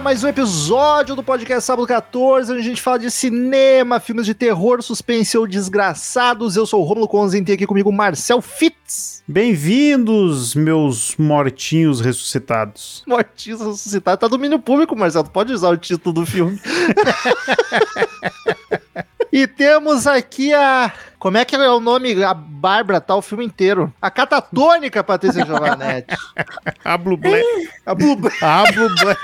Agora mais um episódio do podcast Sábado 14, onde a gente fala de cinema, filmes de terror, suspense ou desgraçados. Eu sou o Romulo Conzen, tem aqui comigo o Marcel Fitz. Bem-vindos, meus mortinhos ressuscitados. Mortinhos ressuscitados. Tá domínio público, Marcel, tu pode usar o título do filme. e temos aqui a... Como é que é o nome? A Bárbara, tá o filme inteiro. A catatônica Patrícia Giovanetti. A Blublé. A Blue... A Blublé.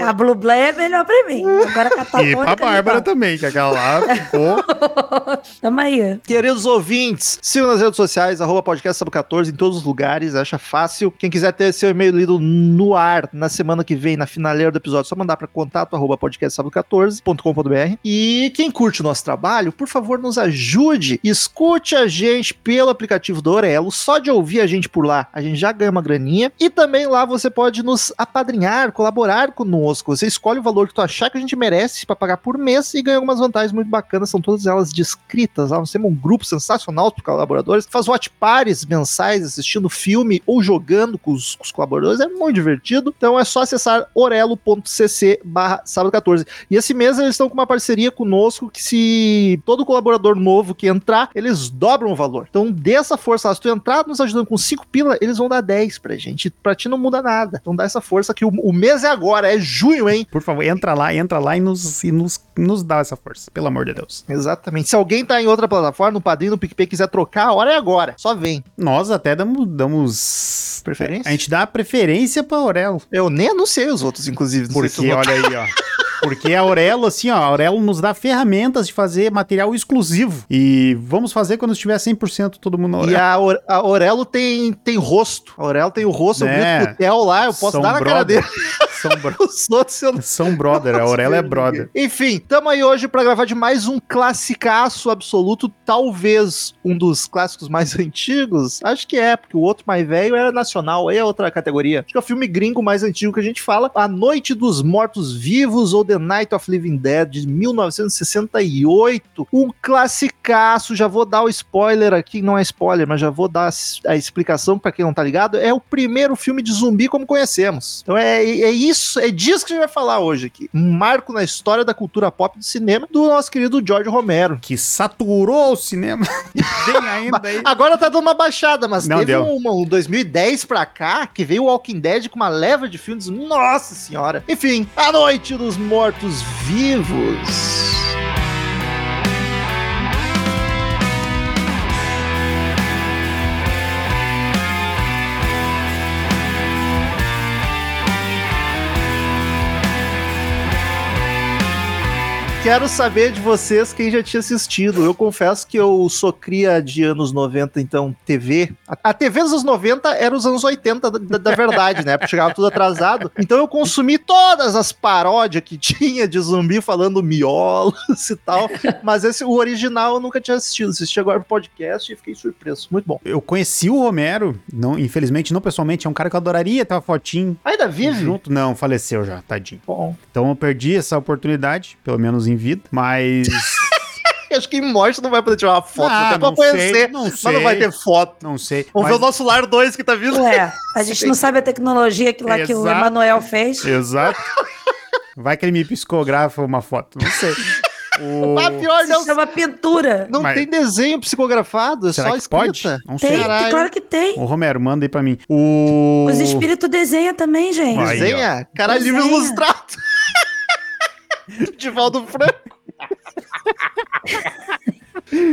A Blublé é melhor pra mim. Agora a E pra Bárbara também, que aquela lá ficou... Tamo aí. Queridos ouvintes, sigam nas redes sociais, arroba podcast Sábado 14, em todos os lugares, acha fácil. Quem quiser ter seu e-mail lido no ar na semana que vem, na finaleira do episódio, é só mandar para contato arroba podcastsábado14.com.br. E quem curte o nosso trabalho, por favor, nos ajude. Escute a gente pelo aplicativo do Orelo. Só de ouvir a gente por lá, a gente já ganha uma graninha. E também lá você pode nos apadrinhar, colaborar conosco. Você escolhe o valor que tu achar que a gente merece para pagar por mês e ganha algumas vantagens muito bacanas. São todas elas descritas lá. Nós temos um grupo sensacional de colaboradores faz watch pares mensais assistindo filme ou jogando com os, com os colaboradores. É muito divertido. Então é só acessar orelo.cc barra sábado 14. E esse mês eles estão com uma parceria conosco que se todo colaborador novo que entrar, eles dobram o valor. Então dê essa força lá. Se tu entrar nos ajudando com 5 pila, eles vão dar 10 pra gente. Pra ti não muda nada. Então dá essa força que o, o mês é agora, é hein? Por favor, entra lá, entra lá e nos, e nos, nos dá essa força, pelo amor de Deus. Exatamente. Se alguém tá em outra plataforma, no Padrinho, no PicPay, quiser trocar, a hora é agora. Só vem. Nós até damos... damos... Preferência? A gente dá a preferência pra Aurelo. Eu nem anunciei os outros, inclusive. Se Porque, olha aí, ó. Porque a Aurelo, assim, ó, a Aurelo nos dá ferramentas de fazer material exclusivo. E vamos fazer quando estiver 100% todo mundo na E Aurelo. a, Aure- a Aurelo tem, tem rosto. A Aurelo tem o rosto, eu Né? grito pro Theo lá, eu posso São dar na cara brother. dele. São, bro... Os outros eu não São brother, a Aurelo é brother. Enfim, tamo aí hoje pra gravar de mais um classicaço absoluto, talvez um dos clássicos mais antigos. Acho que é, porque o outro mais velho era nacional, aí é outra categoria. Acho que é o filme gringo mais antigo que a gente fala, A Noite dos Mortos Vivos ou The Night of Living Dead de 1968. Um classicaço, já vou dar o spoiler aqui, não é spoiler, mas já vou dar a explicação pra quem não tá ligado. É o primeiro filme de zumbi como conhecemos. Então é, é isso, é disso que a gente vai falar hoje aqui. Um marco na história da cultura pop do cinema do nosso querido George Romero. Que saturou o cinema. Vem ainda aí. Agora tá dando uma baixada, mas Não teve deu. uma, um 2010 pra cá que veio o Walking Dead com uma leva de filmes. Nossa senhora! Enfim, A Noite dos Mortos Vivos. Quero saber de vocês quem já tinha assistido. Eu confesso que eu sou cria de anos 90, então TV. A, TV dos anos 90 era os anos 80 da, da- da verdade, né? Porque chegava tudo atrasado. Então eu consumi todas as paródias que tinha de zumbi falando miolos e tal. Mas esse, o original eu nunca tinha assistido. Assisti agora pro podcast e fiquei surpreso. Muito bom. Eu conheci o Romero, não, infelizmente não pessoalmente, é um cara que eu adoraria ter uma fotinho Ainda vive? junto. Não, faleceu já, tadinho. Bom. Então eu perdi essa oportunidade, pelo menos em vida, mas... Acho que em morte não vai poder tirar uma foto. Ah, até pra não sei, conhecer. não mas não sei. vai ter foto. não sei. Vamos mas- ver o nosso Lar 2 que tá vindo. Ué, a gente não sabe a tecnologia que lá que o. Emanuel fez. Exato. Vai que ele me psicografa uma foto, não sei. O... Ah, pior, Se não, chama pintura. não Mas- tem desenho psicografado, é Será só que pode? escrita. Não Tem, sei. Caralho. claro que tem. O Romero, manda aí pra mim. O... Os espíritos desenham também, gente. Desenha? Caralho, livro Desenha. ilustrado. Divaldo Franco.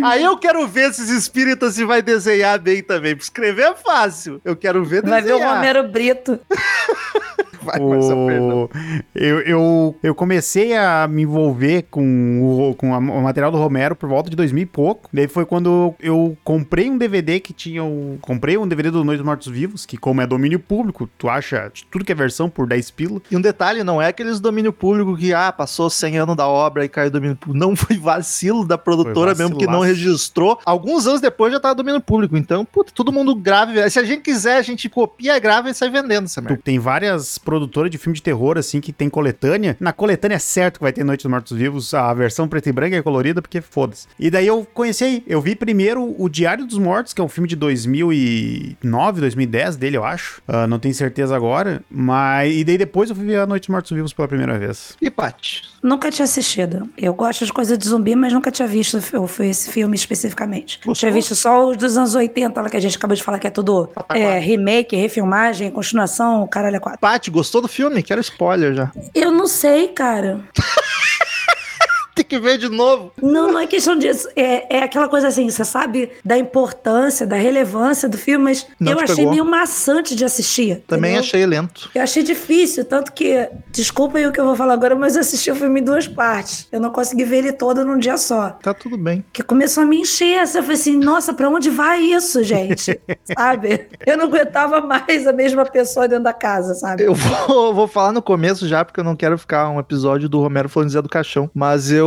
Aí eu quero ver se esses espíritas se vai desenhar bem também. Escrever é fácil. Eu quero ver Vai ver o desenhar. Romero Brito. Vai. O... Eu, eu, eu comecei a me envolver com, o, com a- o material do Romero por volta de 2000 e pouco. Daí foi quando eu comprei um DVD que tinha o... Comprei um DVD do Noite dos Mortos Vivos, que como é domínio público, tu acha de tudo que é versão por 10 pila. E um detalhe, não é aqueles domínio público que, ah, passou 100 anos da obra e caiu domínio público. Não foi vacilo da produtora mesmo que não registrou. Alguns anos depois já tava domínio público. Então, puta, todo mundo grava. e- Se a gente quiser, a gente copia, grava e sai vendendo essa Tu merda. tem várias produtoras de filme de terror, assim, que tem coletânea. Na coletânea é certo que vai ter Noite dos Mortos Vivos, a versão preta e branca é colorida, porque foda-se. E daí eu conheci, eu vi primeiro o Diário dos Mortos, que é um filme de 2009, 2010 dele, eu acho. Ah, não tenho certeza agora. Mas. E daí depois eu fui ver a Noite dos Mortos Vivos pela primeira vez. E, Paty? Nunca tinha assistido. Eu gosto de coisa de zumbi, mas nunca tinha visto esse filme especificamente. Gostou? Tinha visto só os dos anos 80, lá que a gente acabou de falar que é tudo é, remake, refilmagem, continuação, caralho, é quatro. Paty, gostou do filme? Quero spoiler já. Eu não sei, cara. Tem que ver de novo. Não, não é questão disso. É, é aquela coisa assim, você sabe da importância, da relevância do filme, mas Não eu achei pegou. meio maçante de assistir. Também entendeu? achei lento. Eu achei difícil, tanto que, desculpem o que eu vou falar agora, mas eu assisti o filme em duas partes. Eu não consegui ver ele todo num dia só. Tá tudo bem. Que começou a me encher, assim, eu falei assim, nossa, pra onde vai isso, gente? sabe? Eu não aguentava mais a mesma pessoa dentro da casa, sabe? Eu vou, vou falar no começo já, porque eu não quero ficar um episódio do Romero falando Zé do Caixão. Mas eu.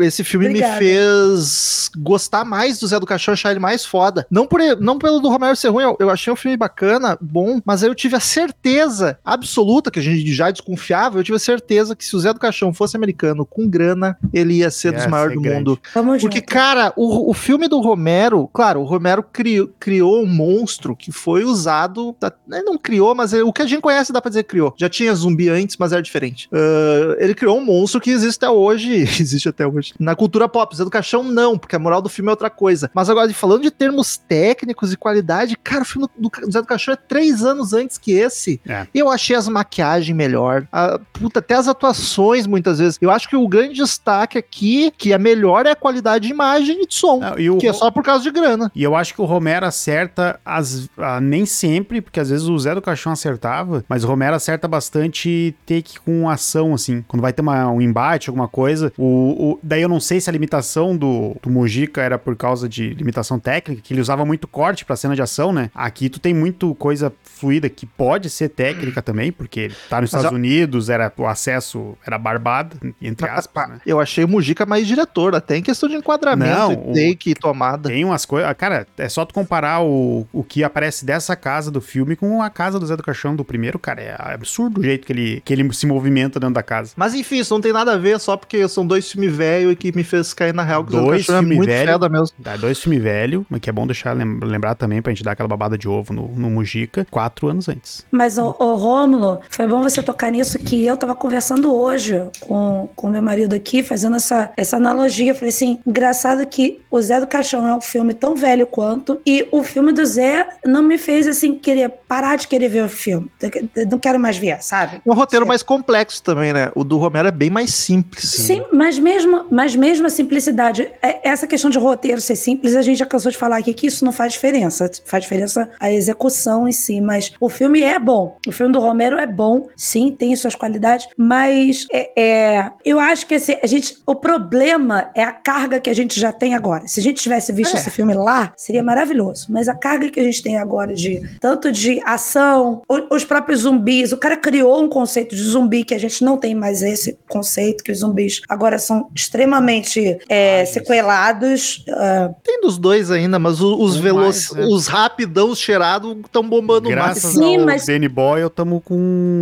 Esse filme Obrigada. me fez gostar mais do Zé do Caixão, achar ele mais foda. Não, por, ele- não pelo do Romero ser ruim, eu, eu achei o filme bacana, bom, mas aí eu tive a certeza absoluta, que a gente já desconfiava, eu tive a certeza que se o Zé do Caixão fosse americano com grana, ele ia ser dos Ia maiores ser do grande. mundo. Vamos Porque, junto. cara, o, o filme do Romero, claro, o Romero criou, criou um monstro que foi usado. da- Ele não criou, mas é- o que a gente conhece dá pra dizer criou. Já tinha zumbi antes, mas era diferente. Ah, ele criou um monstro que existe até hoje. Existe até hoje. Na cultura pop, Zé do Caixão, não, porque a moral do filme é outra coisa. Mas agora, falando de termos técnicos e qualidade, cara, o filme do Zé do Caixão é três anos antes que esse. É. Eu achei as maquiagens melhor. A, puta, até as atuações, muitas vezes. Eu acho que o grande destaque aqui, que a melhor é a qualidade de imagem e de som. Não, e o que é só por causa de grana. E eu acho que o Romero acerta as, ah, nem sempre, porque às vezes o Zé do Caixão acertava, mas o Romero acerta bastante take com ação, assim. Quando vai ter uma- um embate, alguma coisa. O, o- daí eu não sei se a limitação do, do Mujica era por causa de limitação técnica, que ele usava muito corte pra cena de ação, né? Aqui tu tem muito coisa fluida que pode ser técnica também, porque tá nos Mas Estados a- Unidos, era, o acesso era barbado, entre aspas, né? Eu achei o Mujica mais diretor, até em questão de enquadramento, Não, o- take e tomada. Tem umas coisas. Cara, é só tu comparar o, o que aparece dessa casa do filme com a casa do Zé do Caixão do primeiro, cara. É absurdo o jeito que ele, que ele se movimenta dentro da casa. Mas enfim, isso não tem nada a ver, só porque são dois filmes velhos e que me fez cair na real que Dois Caixão é filme muito velho. mesmo. Dois filmes velhos, mas que é bom deixar lem- lembrar também pra gente dar aquela babada de ovo no, no Mujica, quatro anos antes. Mas, ô, ô Rômulo, foi bom você tocar nisso que eu tava conversando hoje com, com meu marido aqui, fazendo essa, essa analogia. Eu falei assim, engraçado que o Zé do Caixão é um filme tão velho quanto, e o filme do Zé não me fez, assim, querer parar de querer ver o filme. Eu Não quero mais ver, sabe? É um roteiro Sim. mais complexo também, né? O do Romero é bem mais simples. Sim, mas mesmo, mas mesmo a simplicidade, é- essa questão de roteiro ser simples, a gente já cansou de falar aqui que isso não faz diferença. Faz diferença a execução em si, mas o filme é bom. O filme do Romero é bom, sim, tem suas qualidades, mas é, é- eu acho que assim, a gente, o problema é a carga que a gente já tem agora. Se a gente tivesse visto É. esse filme lá, seria maravilhoso. Mas a carga que a gente tem agora de tanto de ação, os próprios zumbis, o cara criou um conceito de zumbi que a gente não tem mais esse conceito, que os zumbis agora são extremamente é, sequelados. ah, Tem dos dois ainda, mas os Um veloz, mais, né? os rapidão, os cheirados estão bombando mais. Graças Sim, ao mas- Danny Boyle, tamo com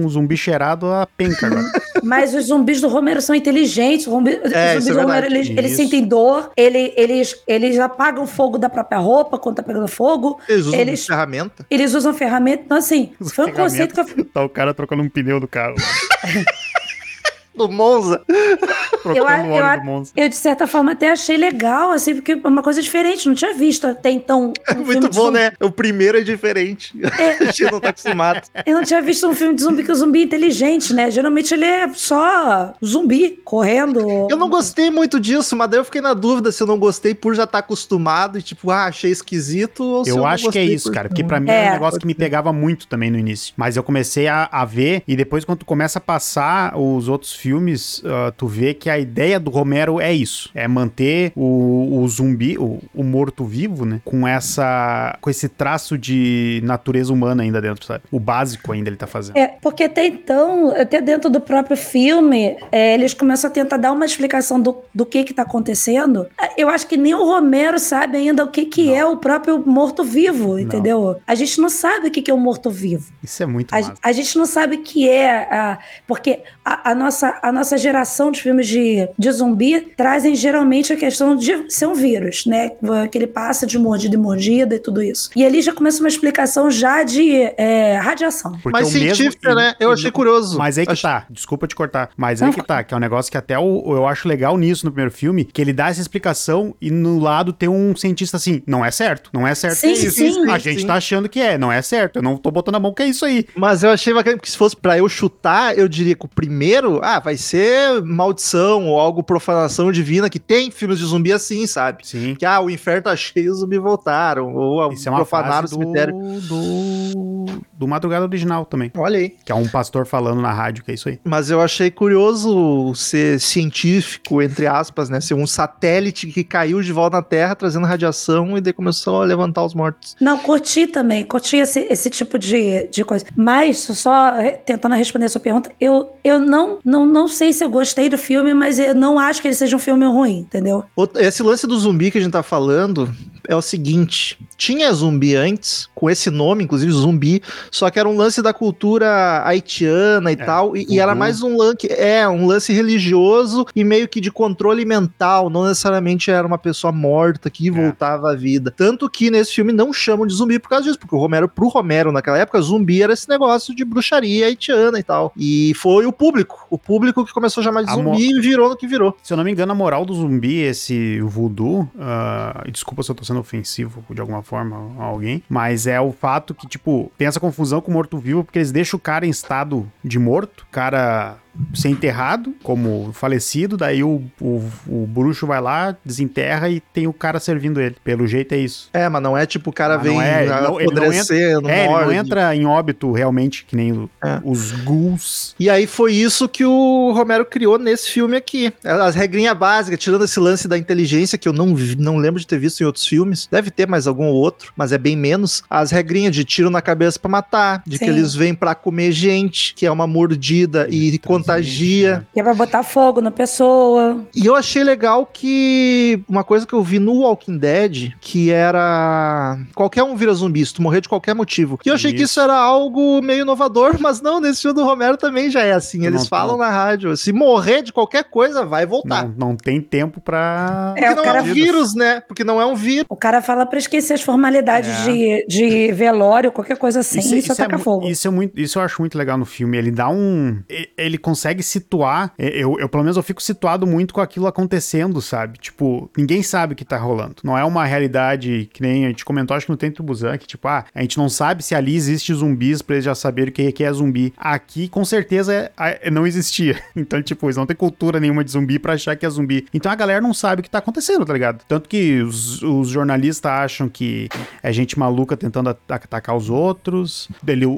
um zumbi cheirado a penca agora. mas os zumbis do Romero são inteligentes. Os zumbi- É, os isso é zumbis do Romero, eles, eles sentem dor, ele- eles, eles apagam fogo da própria roupa quando tá pegando fogo. Eles usam Eles- ferramenta. Eles usam ferramenta. Então, assim, foi um conceito que eu, Tá o cara trocando um pneu do carro. Do Monza. Eu, óleo eu, do monstro. eu, de certa forma, até achei legal, assim, porque é uma coisa diferente. Não tinha visto até então. um filme Muito bom, zumbi. né? O primeiro é diferente. A gente não tá acostumado. Eu não tinha visto um filme de zumbi que o zumbi é inteligente, né? Geralmente ele é só zumbi, correndo. Eu não gostei muito disso, mas daí eu fiquei na dúvida se eu não gostei por já estar acostumado e tipo, ah, achei esquisito ou se eu acho que é isso, por- cara. Porque pra mim É, era um negócio que me pegava muito também no início. Mas eu comecei a, a ver, e depois, quando tu começa a passar os outros filmes, ah, tu vê que a ideia do Romero é isso: é manter o, o zumbi, o, o morto-vivo, né? Com essa. com esse traço de natureza humana ainda dentro, sabe? O básico ainda ele tá fazendo. É, porque até então, até dentro do próprio filme, é, eles começam a tentar dar uma explicação do, do que que tá acontecendo. Eu acho que nem o Romero sabe ainda o que que é o próprio morto-vivo, entendeu? A gente não sabe o que que é o morto-vivo. Isso é muito A, massa. a gente não sabe o que é, a- porque a, a nossa, a nossa geração de filmes de, de zumbi trazem geralmente a questão de ser um vírus, né? Que ele passa de mordida em mordida e tudo isso. E ali já começa uma explicação já de é, radiação. Porque Mas mesmo- científica, e- né? Eu achei curioso. Mas aí que Achei- tá, desculpa te cortar, mas aí Não, que tá, que é um negócio que até o- eu acho legal nisso no primeiro filme, que ele dá essa explicação e no lado tem um cientista assim, não é certo, não é certo. Sim, que é isso. sim. A gente sim. tá achando que é, não é certo, eu não tô botando a mão que é isso aí. Mas eu achei bacana, porque se fosse pra eu chutar, eu diria que o primeiro, ah, vai ser maldição ou algo profanação divina, que tem filmes de zumbi assim, sabe? Sim. Que, ah, o inferno tá cheio, os zumbi voltaram, ou Isso é uma profanaram o frase do, cemitério. do, do Madrugada Original também, Olha aí. que é um pastor falando na rádio, que é isso aí. Mas eu achei curioso ser científico, entre aspas, né? Ser um satélite que caiu de volta na Terra trazendo radiação e daí começou a levantar os mortos. Não, curti também, curti esse, esse tipo de, de coisa. Mas, só eh, tentando responder a sua pergunta, eu, eu não, não, não sei se eu gostei do filme, mas eu não acho que ele seja um filme ruim, entendeu? Esse lance do zumbi que a gente tá falando é o seguinte: tinha zumbi antes, com esse nome, inclusive zumbi, só que era um lance da cultura haitiana e É, tal, e, e era mais um lance, é, um lance religioso e meio que de controle mental, não necessariamente era uma pessoa morta que voltava à vida. Tanto que nesse filme não chamam de zumbi por causa disso, porque o Romero, pro Romero naquela época, zumbi era esse negócio de bruxaria haitiana e tal. E foi o público, o público que começou a chamar de A zumbi e virou no que virou. Se eu não me engano, a moral do zumbi, esse voodoo, e desculpa se eu tô sendo ofensivo de alguma forma a alguém, mas é o fato que, tipo, tem essa confusão com morto-vivo, porque eles deixam o cara em estado de morto, o cara ser enterrado como falecido, daí o, o, o bruxo vai lá, desenterra e tem o cara servindo ele. Pelo jeito é isso. É, mas não é tipo o cara Mas vem não é, ele não- ele não apodrecendo, é, ele não entra em óbito realmente, que nem o- É. os ghouls. E aí foi isso que o Romero criou nesse filme aqui. As regrinhas básicas, tirando esse lance da inteligência, que eu não, não lembro de ter visto em outros filmes. Deve ter mais algum ou outro, mas é bem menos. As regrinhas de tiro na cabeça pra matar, de que Sim. eles vêm pra comer gente, que é uma mordida e contagia. Que é pra botar fogo na pessoa. E eu achei legal que uma coisa que eu vi no Walking Dead, que era qualquer um vira zumbi, se tu morrer de qualquer motivo. E eu achei que Isso. isso era algo meio inovador, mas não, nesse filme do Romero também já é assim. Eles Não, falam não. na rádio, se morrer de qualquer coisa, vai voltar. Não, não tem tempo pra. Porque É, o não cara- é um vírus, né? Porque não é um vírus. O cara fala pra esquecer as formalidades É. de, de velório, qualquer coisa assim, e só é taca mu- fogo. isso é muito, isso eu acho muito legal no filme. Ele dá um, ele consegue situar. e- Eu, eu pelo menos eu fico situado muito com aquilo acontecendo, sabe? Tipo, ninguém sabe o que tá rolando. Não é uma realidade que nem a gente comentou, acho que no Tempo Busan, que tipo, ah, a gente não sabe se ali existe zumbis pra eles já saberem o que, que é zumbi. Aqui, com certeza, é- é- não existia. Então, tipo, eles não têm cultura nenhuma de zumbi pra achar que é zumbi. Então a galera não sabe o que tá acontecendo, tá ligado? Tanto que os, os jornalistas acham que é gente maluca tentando at- atacar os outros. Ele, o,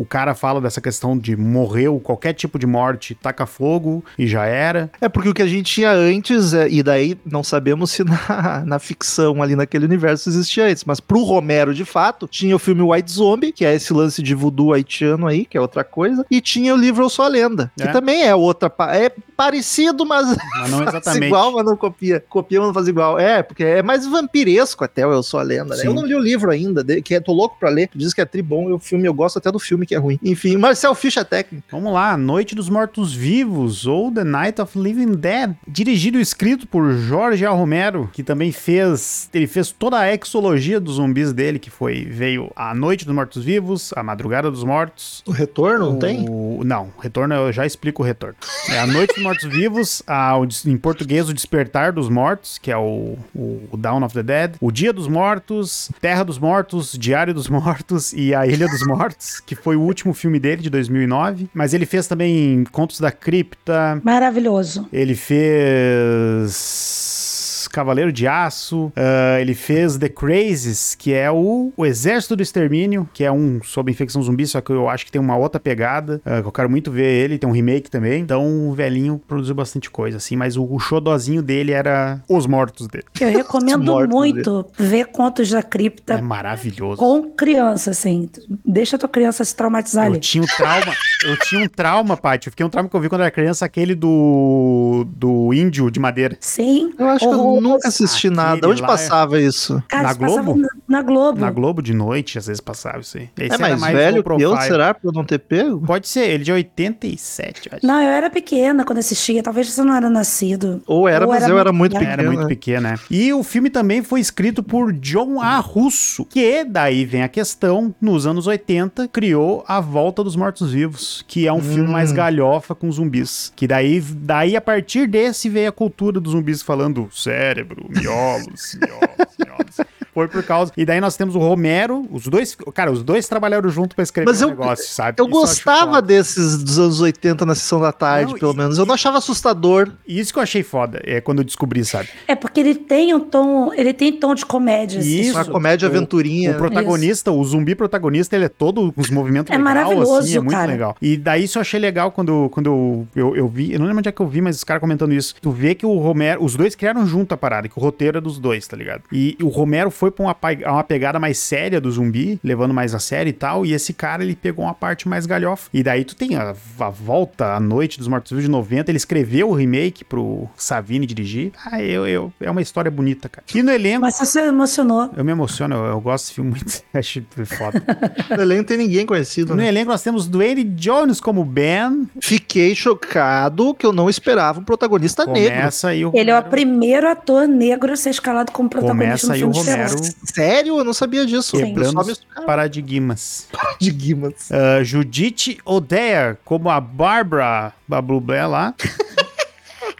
o cara fala dessa questão de morreu, qualquer tipo de morte, taca fogo e já era. É porque o que a gente tinha antes, é, e daí não sabemos se na, na ficção ali naquele universo existia antes, mas pro Romero, de fato, tinha o filme White Zombie, que é esse lance de voodoo haitiano aí, que é outra coisa, e tinha o livro Eu Sou a Lenda, que É. também é outra. É parecido, mas Mas não faz exatamente. igual, mas não copia. Copia, mas não faz igual. É, porque é mais vampiresco até o Eu Sou a Lenda, né? Eu não li o livro ainda, que é, tô louco pra ler. Diz que é tri bom, e o filme eu gosto até do filme que é ruim. Enfim, Marcel Ficha técnica. Vamos lá, Noite dos Mortos-Vivos, ou The Night of Living Dead, dirigido e escrito por Jorge A. Romero, que também fez, ele fez toda a exologia dos zumbis dele, que foi, veio A Noite dos Mortos-Vivos, A Madrugada dos Mortos, O retorno, não tem? o... Não, retorno eu já explico o retorno. É a Noite dos Mortos Vivos, a, o des- em português o Despertar dos Mortos, que é o, o Down of the Dead, o Dia dos Mortos, Terra dos Mortos, Diário dos Mortos e a Ilha dos Mortos, que foi o último filme dele de 2009. Mas ele fez também Contos da Cripta, Maravilhoso. ele fez Cavaleiro de Aço, ah, ele fez The Crazes, que é o, o Exército do Extermínio, que é um sobre infecção zumbi, só que eu acho que tem uma outra pegada, ah, que eu quero muito ver ele, tem um remake também. Então o velhinho produziu bastante coisa, assim, mas o, o xodozinho dele era Os Mortos dele. Eu recomendo muito ver Contos da Cripta É maravilhoso. com criança, assim. Deixa a tua criança se traumatizar Eu ali. tinha um trauma, eu tinha um trauma, Paty. Eu fiquei um trauma que eu vi quando era criança, aquele do, do índio de madeira. Sim. Eu acho que eu. Nunca assisti nada. Onde lá é- passava isso? Cara, Na Globo? Na, na Globo. Na Globo de noite, às vezes passava isso aí. Esse é era mais velho que eu, será? Pra eu não ter pego? Pode ser, ele é de 87, eu acho. Não, eu era pequena quando assistia. Talvez você não era nascido. Ou era, Ou mas era eu era muito pequeno. Era muito pequena, né? E o filme também foi escrito por John A. Russo, que daí vem a questão, nos anos 80, criou A Volta dos Mortos-Vivos, que é um filme mais galhofa com zumbis. Que daí, daí, a partir desse, veio a cultura dos zumbis falando cérebro, miolos, miolos, miolos. Foi por causa. E daí nós temos o Romero, os dois. Cara, os dois trabalharam junto pra escrever Mas o eu- negócio, sabe? Eu Isso gostava foda. desses dos anos 80 na sessão da tarde, Não, pelo e- menos. Eu não achava assustador. E isso que eu achei foda, é quando eu descobri, sabe? É porque ele tem um tom, ele tem tom de comédia. assim. Isso. Uma comédia O- aventurinha. O protagonista, o zumbi protagonista, ele é todo com os movimentos É legal, maravilhoso, assim, é muito cara. legal. E daí isso eu achei legal quando, quando eu, eu, eu vi, eu não lembro onde é que eu vi, mas os caras comentando isso. Tu vê que o Romero, os dois criaram junto a parada, que o roteiro é dos dois, tá ligado? E, o Romero foi pra uma, uma pegada mais séria do zumbi, levando mais a sério e tal, e esse cara, ele pegou uma parte mais galhofa. E daí tu tem a, a volta, a noite dos Mortos-Vivos de 90, ele escreveu o remake pro Savini dirigir. Ah, eu, eu, é uma história bonita, cara. E no elenco, Mas você emocionou. eu me emociono, eu, eu gosto desse filme muito. Acho foda. No elenco tem ninguém conhecido, No né? elenco nós temos Dwayne Jones como Ben. Fiquei chocado que eu não esperava um protagonista negro. Começa aí o Ele é o primeiro ator negro a ser escalado como protagonista Começa aí no o Romero. Sério? Eu não sabia disso. Quebrando paradigmas. de Guimas. Uh, Judith O'Dea como a Barbara Bablublé lá.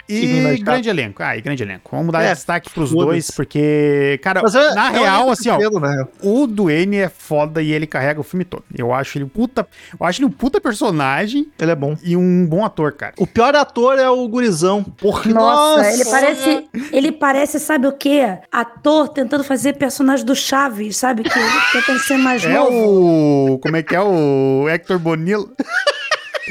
E grande elenco. Ah, e grande elenco. Vamos dar É, destaque pros dois, porque, cara, é- na é real, assim, ó, né? o Duane é foda e ele carrega o filme todo. Eu acho ele um puta. Eu acho ele um puta personagem Ele é bom. e um bom ator, cara. O pior ator é o gurizão. Porra, Nossa, ele parece, ele parece, sabe o quê? Ator tentando fazer personagem do Chaves, sabe? Que ele tentando ser mais É novo. o. Como é que é o Hector Bonilla?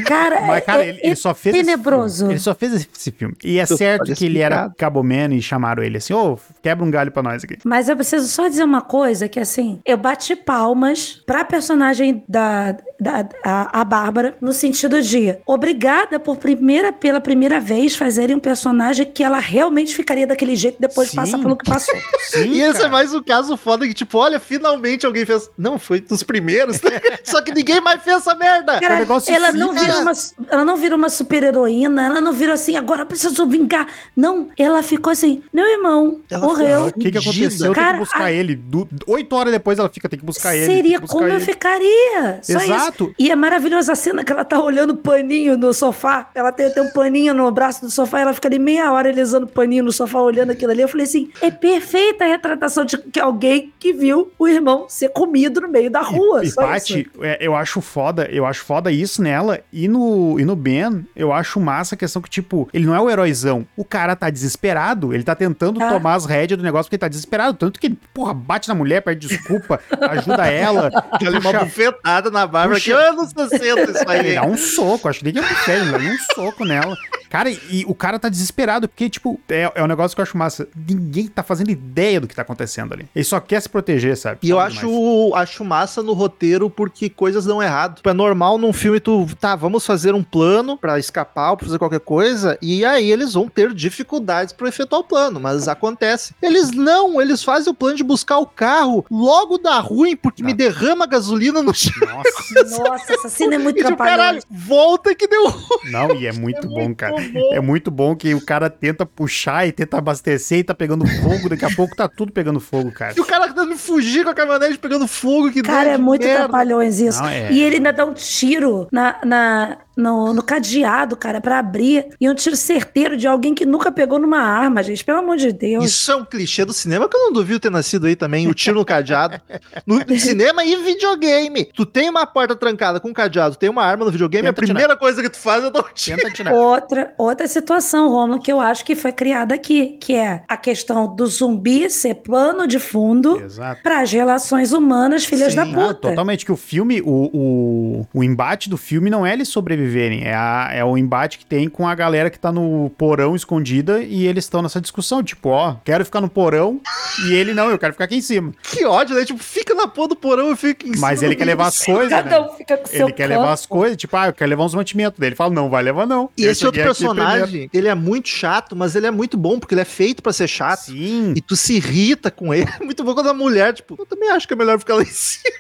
Cara, Mas, cara, é, ele, é ele só fez. esse tenebroso. filme. Ele só fez esse, filme. E é Eu certo que ele era explicado. Caboman e chamaram ele assim: ô, quebra um galho pra nós aqui. Mas eu preciso só dizer uma coisa, que assim, eu bati palmas pra personagem da, da a, a Bárbara, no sentido de obrigada por primeira, pela primeira vez fazerem um personagem que ela realmente ficaria daquele jeito depois de Sim. passar pelo que passou. Sim, E esse é mais um caso foda que, tipo, olha, finalmente alguém fez. Não, foi dos primeiros. Só que ninguém mais fez essa merda. Cara, negócio ela não, fica- vira uma, ela não vira uma super heroína, ela não vira assim, agora eu preciso vingar. Não, ela ficou assim, meu irmão Ela morreu. O que, que aconteceu? Tem Cara, que buscar a- ele. Du- Oito horas depois ela fica, tem que buscar ele. tem Seria que buscar como eu ele. ficaria. Só Exato. Isso. E é maravilhosa a cena que ela tá olhando o paninho no sofá. Ela tem, tem um paninho no braço do sofá e ela fica ali meia hora alisando o paninho no sofá, olhando aquilo ali. Eu falei assim: é perfeita a retratação de que alguém que viu o irmão ser comido no meio da rua. E só Paty, é, eu acho foda, eu acho foda isso nela. E no, e no Ben, eu acho massa a questão que, tipo, ele não é o heróizão. O cara tá desesperado, ele tá tentando Ah. tomar as rédeas do negócio porque ele tá desesperado. Tanto que ele, porra, bate na mulher, pede desculpa, ajuda ela. Dá uma puxa- bufetada na Bárbara que Puxa. anos 60 isso Ele aí. dá um soco, acho que nem que é ele dá um soco nela. Cara, e o cara tá desesperado, porque, tipo, é, é um negócio que eu acho massa. Ninguém tá fazendo ideia do que tá acontecendo ali. Ele só quer se proteger, sabe? E eu Sabe acho, acho massa no roteiro porque coisas dão errado. Tipo, É normal num filme tu, tá, vamos fazer um plano pra escapar ou pra fazer qualquer coisa, e aí eles vão ter dificuldades pra efetuar o plano, mas acontece. Eles não, eles fazem o plano de buscar o carro, logo dá ruim porque me derrama gasolina no chão. Nossa. Nossa, essa cena é muito E tipo, caralho, volta que deu ruim. Não, e é muito bom, cara. Bom. É muito bom que o cara tenta puxar e tenta abastecer e tá pegando fogo. Daqui a pouco tá tudo pegando fogo, cara. E o cara tentando fugir com a caminhonete pegando fogo. Que Cara, é de muito merda. trapalhões isso. Não, é. E ele ainda dá um tiro na, na, no, no cadeado, cara, pra abrir. E um tiro certeiro de alguém que nunca pegou numa arma, gente. Pelo amor de Deus. Isso é um clichê do cinema que eu não duvido ter nascido aí também, o tiro no cadeado. No cinema e videogame. Tu tem uma porta trancada com cadeado, tem uma arma no videogame, Tenta a primeira coisa que tu faz é dar um tiro. Tenta tirar. Outra, outra situação, Romulo, que eu acho que foi criada aqui, que é a questão do zumbi ser plano de fundo Exato. para as relações humanas, filhas Sim. da Ah, puta. totalmente, que o filme, o, o, o embate do filme não é eles sobreviverem, é, a- é o embate que tem com a galera que tá no porão escondida e eles estão nessa discussão, tipo, ó, quero ficar no porão e ele não, eu quero ficar aqui em cima. Que ódio, né? Tipo, fica na porra do porão e fica em Mas cima ele do quer levar as coisas, Cada né? um fica com seu Ele quer canto. levar as coisas, tipo, ah, eu quero levar uns mantimentos dele. Ele fala, não, vai levar não. E Eu esse outro primeiro. personagem, ele é muito chato, mas ele é muito bom, porque ele é feito pra ser chato. Sim, E tu se irrita com ele. Muito bom quando a mulher, tipo, eu também acho que é melhor ficar lá em cima.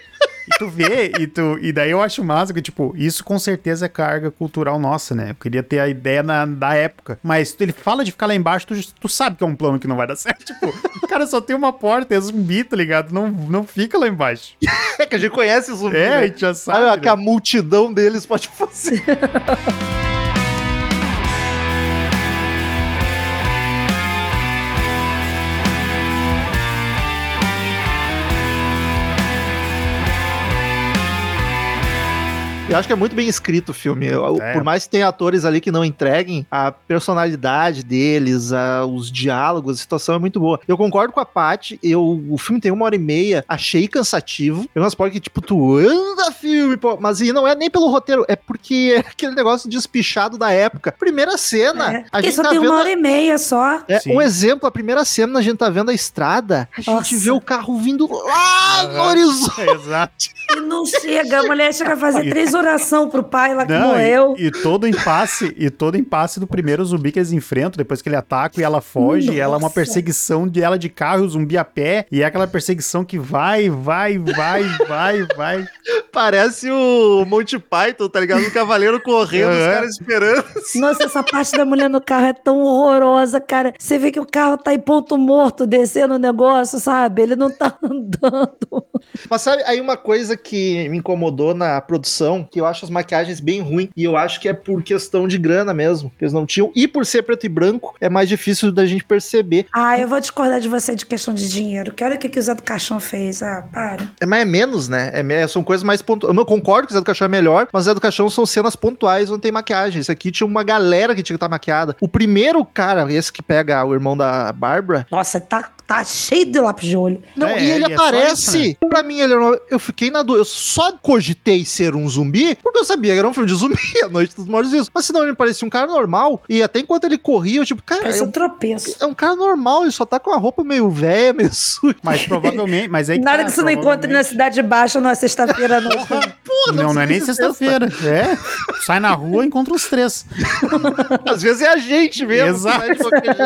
E tu vê, e, tu, e daí eu acho massa que, tipo, isso com certeza é carga cultural nossa, né? Eu queria ter a ideia na, da época. Mas ele fala de ficar lá embaixo, tu, tu sabe que é um plano que não vai dar certo. Tipo, o cara só tem uma porta, é zumbi, tá ligado? Não, não fica lá embaixo. É que a gente conhece os zumbis. É, a né? gente já sabe. Sabe o né? que a multidão deles pode fazer. Eu acho que é muito bem escrito o filme. É. Por mais que tenha atores ali que não entreguem, a personalidade deles, a- os diálogos, a situação é muito boa. Eu concordo com a Paty, eu, o filme tem uma hora e meia, achei cansativo. Eu não spoiler que, tipo, tu anda filme, pô, mas e não é nem pelo roteiro, é porque é aquele negócio despichado da época. Primeira cena, É, a gente só tá tem vendo... uma hora e meia só. É, Sim. um exemplo, a primeira cena a gente tá vendo a estrada, a gente Nossa. vê o carro vindo lá no Aham. horizonte. Exato. E não chega, a mulher chega a fazer três orações pro pai lá que Não, morreu. e, e todo impasse, e todo impasse do primeiro zumbi que eles enfrentam, depois que ele ataca e ela foge, e ela é uma Nossa. perseguição de ela de carro e o zumbi a pé, e é aquela perseguição que vai, vai, vai, vai, vai. Parece o Monty Python, tá ligado? O cavaleiro correndo, os Aham. caras esperando. Nossa, essa parte da mulher no carro é tão horrorosa, cara. Você vê que o carro tá em ponto morto, descendo o negócio, sabe? Ele não tá andando. Mas sabe, aí uma coisa que me incomodou na produção, que eu acho as maquiagens bem ruins, e eu acho que é por questão de grana mesmo, que eles não tinham, e por ser preto e branco, é mais difícil da gente perceber. Ah, eu vou discordar de você de questão de dinheiro. Que olha o que, que o Zé do Caixão fez. Ah, para. É, mas é menos, né? É, são coisas mais pontuais. Eu não concordo que o Zé do Caixão é melhor, mas o Zé do Caixão são cenas pontuais onde tem maquiagem. Esse aqui tinha uma galera que tinha que estar maquiada. O primeiro cara, esse que pega o irmão da Bárbara, Nossa, tá, tá cheio de lápis de olho. Não, É, e ele e é aparece. isso, Pra mim, ele uma- eu fiquei na dúvida. Eu só cogitei ser um zumbi porque eu sabia que era um filme de zumbi, A Noite dos Mortos Vivos. Mas senão ele parecia um cara normal. E até enquanto ele corria, eu tipo, cara, Parece é um um, tropeço. é um cara normal. Ele só tá com a roupa meio velha, meio suja. Mas provavelmente, mas aí Nada tá, que você não encontre na Cidade Baixa numa sexta-feira à noite. Não, não é nem sexta-feira. É. Sai na rua e encontra os três. Às vezes é a gente mesmo. Exato.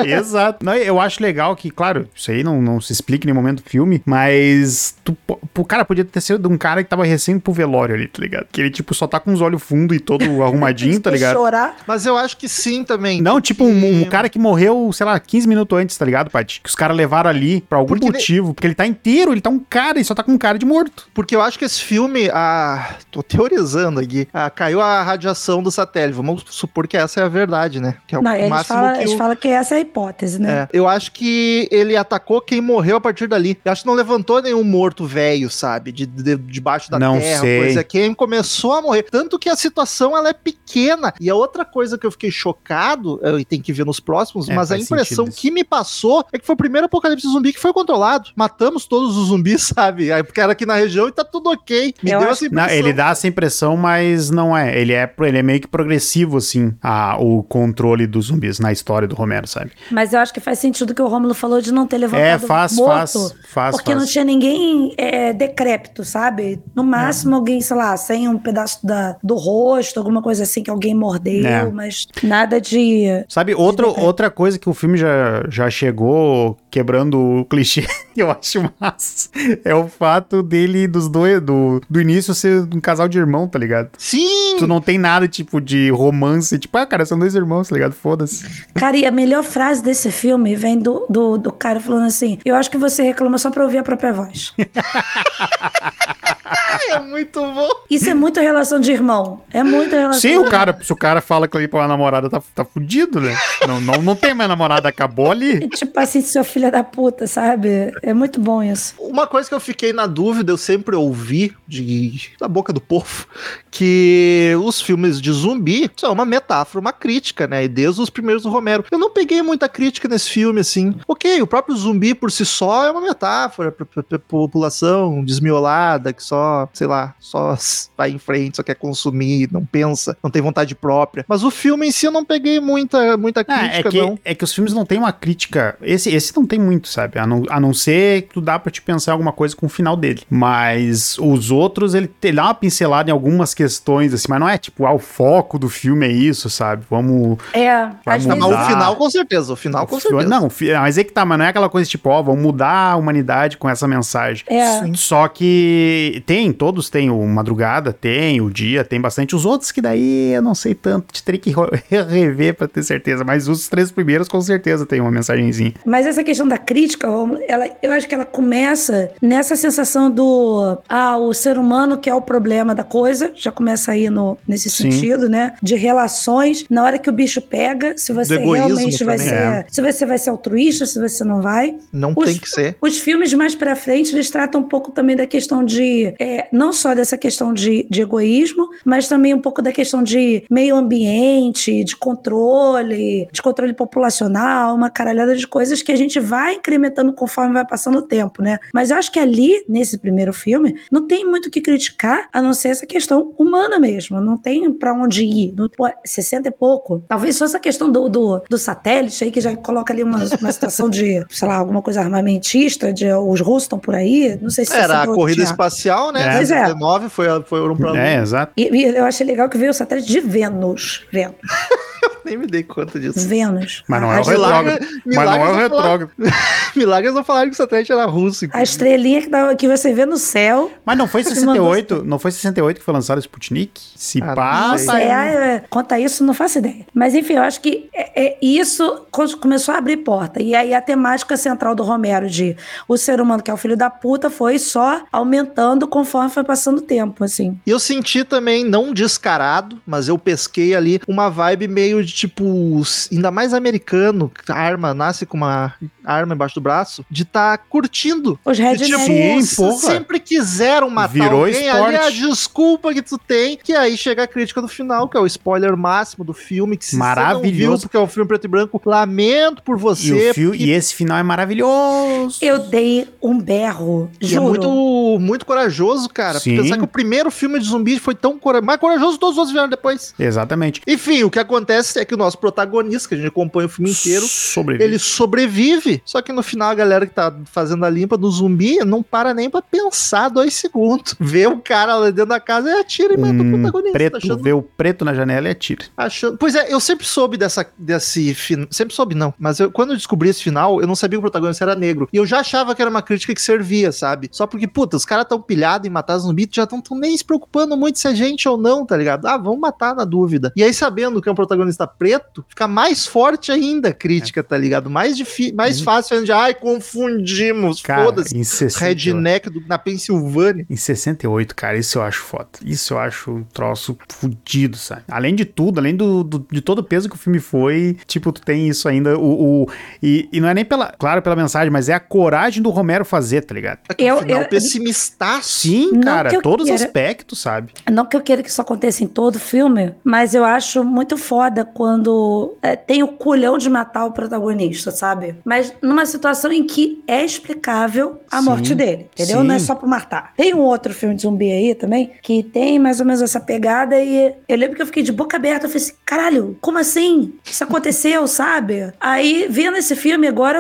Exato. Não, eu acho legal que, claro, isso aí não, não se explica em nenhum momento do filme, mas tu, o cara podia ter sido um cara que tava recém pro velório ali, tá ligado? Que ele, tipo, só tá com os olhos fundos e todo arrumadinho, tá ligado? Chorar. Mas eu acho que sim também. Não, tipo, um, um cara que morreu, sei lá, 15 minutos antes, tá ligado, Paty? Que os caras levaram ali por algum Porque motivo. Porque ele tá inteiro, ele tá um cara, e só tá com um cara de morto. Porque eu acho que esse filme, ah, tô teorizando aqui, ah, caiu a radiação do satélite. Vamos supor que essa é a verdade, né? Que é o Não, eles máximo falam, que eles o- falam que essa é a hipótese, né? É, eu acho que ele atacou quem morreu a partir dali. Eu acho que não levantou nenhum morto velho, sabe? De, de- debaixo da Não terra, sei. coisa. Quem começou a morrer. Tanto que a situação ela é pequena. E a outra coisa que eu fiquei chocado, eu- e tem que ver nos próximos, É, mas a impressão que me passou é que foi o primeiro apocalipse zumbi que foi controlado. Matamos todos os zumbis, sabe? Aí porque era aqui na região e tá tudo ok. Me Eu deu acho- essa Não, impressão. ele dá essa impressão, mas não é. Ele é, ele é meio que progressivo, assim, a, o controle dos zumbis na história do Romero, sabe? Mas eu acho que faz sentido o que o Rômulo falou de não ter levantado É, faz, morto, faz, faz, Porque faz. não tinha ninguém é, decrépito, sabe? No máximo alguém, sei lá, sem um pedaço da, do rosto, alguma coisa assim que alguém mordeu, É. mas nada de... Sabe, outro, decrépito. outra coisa que o filme já, já chegou quebrando o clichê, que eu acho massa, é o fato dele, dos dois, do, do início ser um casal de irmão, tá ligado? Sim! Tu não tem nada, tipo, de romance, tipo, ah, cara, são dois irmãos, tá ligado? Foda-se. Cara, e a melhor frase desse filme vem do, do, do cara falando assim, eu acho que você reclama só pra ouvir a própria voz. É muito bom. Isso é muito relação de irmão. É muito relação Sim, de o cara, se o cara fala que ali pra namorada tá, tá fudido, né? Não, não, não tem mais namorada, acabou ali. Tipo assim, seu filho da puta, sabe? É muito bom isso. Uma coisa que eu fiquei na dúvida, eu sempre ouvi de, da boca do povo, que os filmes de zumbi são uma metáfora, uma crítica, né? E desde os primeiros do Romero. Eu não peguei muita crítica nesse filme, assim. Ok, o próprio zumbi por si só é uma metáfora pra, pra- pra população desmiolada, que só, sei lá, só vai em frente, só quer consumir, não pensa, não tem vontade própria. Mas o filme em si eu não peguei muita, muita Ah, é, crítica, que, não. é que os filmes não têm uma crítica. Esse, esse não tem muito, sabe? A não, a não ser que tu dá pra te pensar alguma coisa com o final dele. Mas os outros, ele, ele dá uma pincelada em algumas questões, assim, mas não é tipo, ah, o foco do filme é isso, sabe? Vamos. É, Vamos mudar. o final, com certeza. O final, com o certeza. Não, mas é que tá, mas não é aquela coisa tipo, ó, vamos mudar a humanidade com essa mensagem. É. Só que tem, todos têm o Madrugada, tem o Dia, tem bastante. Os outros que daí eu não sei tanto, te teria que rever pra ter certeza. Mas os três primeiros com certeza tem uma mensagenzinha. Mas essa questão da crítica, ela, eu acho que ela começa nessa sensação do ah, o ser humano que é o problema da coisa, já começa aí no, nesse Sim. sentido, né? De relações, na hora que o bicho pega, se você realmente vai ser. É. Se você vai ser altruísta, se você não vai. Não Os- tem que ser. Os filmes mais pra frente, eles tratam um pouco também da questão de, é, não só dessa questão de, de egoísmo, mas também um pouco da questão de meio ambiente, de controle, de controle populacional, uma caralhada de coisas que a gente vai incrementando conforme vai passando o tempo, né? Mas eu acho que ali, nesse primeiro filme, não tem muito o que criticar, a não ser essa questão humana mesmo. Não tem pra onde ir. Não, pô, 60 e pouco. Talvez só essa questão do, do, do satélite aí, que já coloca ali uma, uma situação de, sei lá, alguma coisa armamentista, de os russos estão por aí. Não sei se Era você a corrida espacial, né? É. Pois é. 19 foi, foram pra É, Lua. exato. E, e eu achei legal que veio o satélite de Vênus. Vênus. Nem me dei conta disso. Vênus. Mas não é o retrógrado. Mas não é o retrógrado. Milagres não falaram que o satélite era russo. A estrelinha que, dá- que você vê no céu. Mas não foi Você 68, não foi 68 que foi lançado o Sputnik? Se Ah, sei, é, quanto a isso, não faço ideia. Mas enfim, eu acho que é, é, isso co- começou a abrir porta. E aí a temática central do Romero de o ser humano que é o filho da puta foi só aumentando conforme foi passando o tempo, assim. E eu senti também, não descarado, mas eu pesquei ali uma vibe meio de tipo, ainda mais americano, que a arma nasce com uma arma embaixo do braço, de tá curtindo. Os E, rednecks. tipo, Sim, porra. sempre quiseram matar Virou alguém, ali é a esporte. desculpa que tu tem, que aí chega a crítica do final, que é o spoiler máximo do filme, que se você não Maravilhoso. viu, porque é um filme preto e branco, lamento por E, você, o fio, porque e esse final é maravilhoso. Eu dei um berro, E é muito, muito corajoso, cara. Sim. Pensar que o primeiro filme de zumbi foi tão corajoso, mais corajoso que todos os outros vieram depois. Exatamente. Enfim, o que acontece é que o nosso protagonista, que a gente acompanha o filme inteiro, Sobrevive. ele sobrevive. Só que no final a galera que tá fazendo a limpa do zumbi não para nem pra pensar dois segundos. Vê o cara lá dentro da casa e atira e mata o Um protagonista. preto, achando- vê o preto na janela e atira. achando- Pois é, eu sempre soube dessa, desse final. Sempre soube, não. Mas eu- quando eu descobri esse final, eu não sabia que o protagonista era negro. E eu já achava que era uma crítica que servia, sabe? Só porque, puta, os caras tão pilhados em matar zumbi, já estão nem se preocupando muito se é gente ou não, tá ligado? Ah, vamos matar na dúvida. E aí, sabendo que é um protagonista preto, fica mais forte ainda a crítica, tá ligado? Mais, mais fácil ainda de, ai, confundimos, Cara, foda-se. em 68. Redneck do- na Pensilvânia. Em 68, cara, isso eu acho foda. Isso eu acho um troço fudido, sabe? Além de tudo, além do, do- de todo o peso que o filme foi, tipo, tu tem isso ainda. O, o- e, e não é nem pela, claro, pela mensagem, mas é a coragem do Romero fazer, tá ligado? É Eu- um final eu- pessimistaço. Sim, Não cara, todos os aspectos, sabe? Não que eu queira que isso aconteça em todo filme, mas eu acho muito foda quando é, tem o culhão de matar o protagonista, sabe? Mas numa situação em que é explicável a Sim, morte dele, entendeu? Não é sim. só pra matar. Tem um outro filme de zumbi aí também que tem mais ou menos essa pegada e eu lembro que eu fiquei de boca aberta. Eu falei assim, caralho, como assim? Isso aconteceu, sabe? Aí, vendo esse filme agora,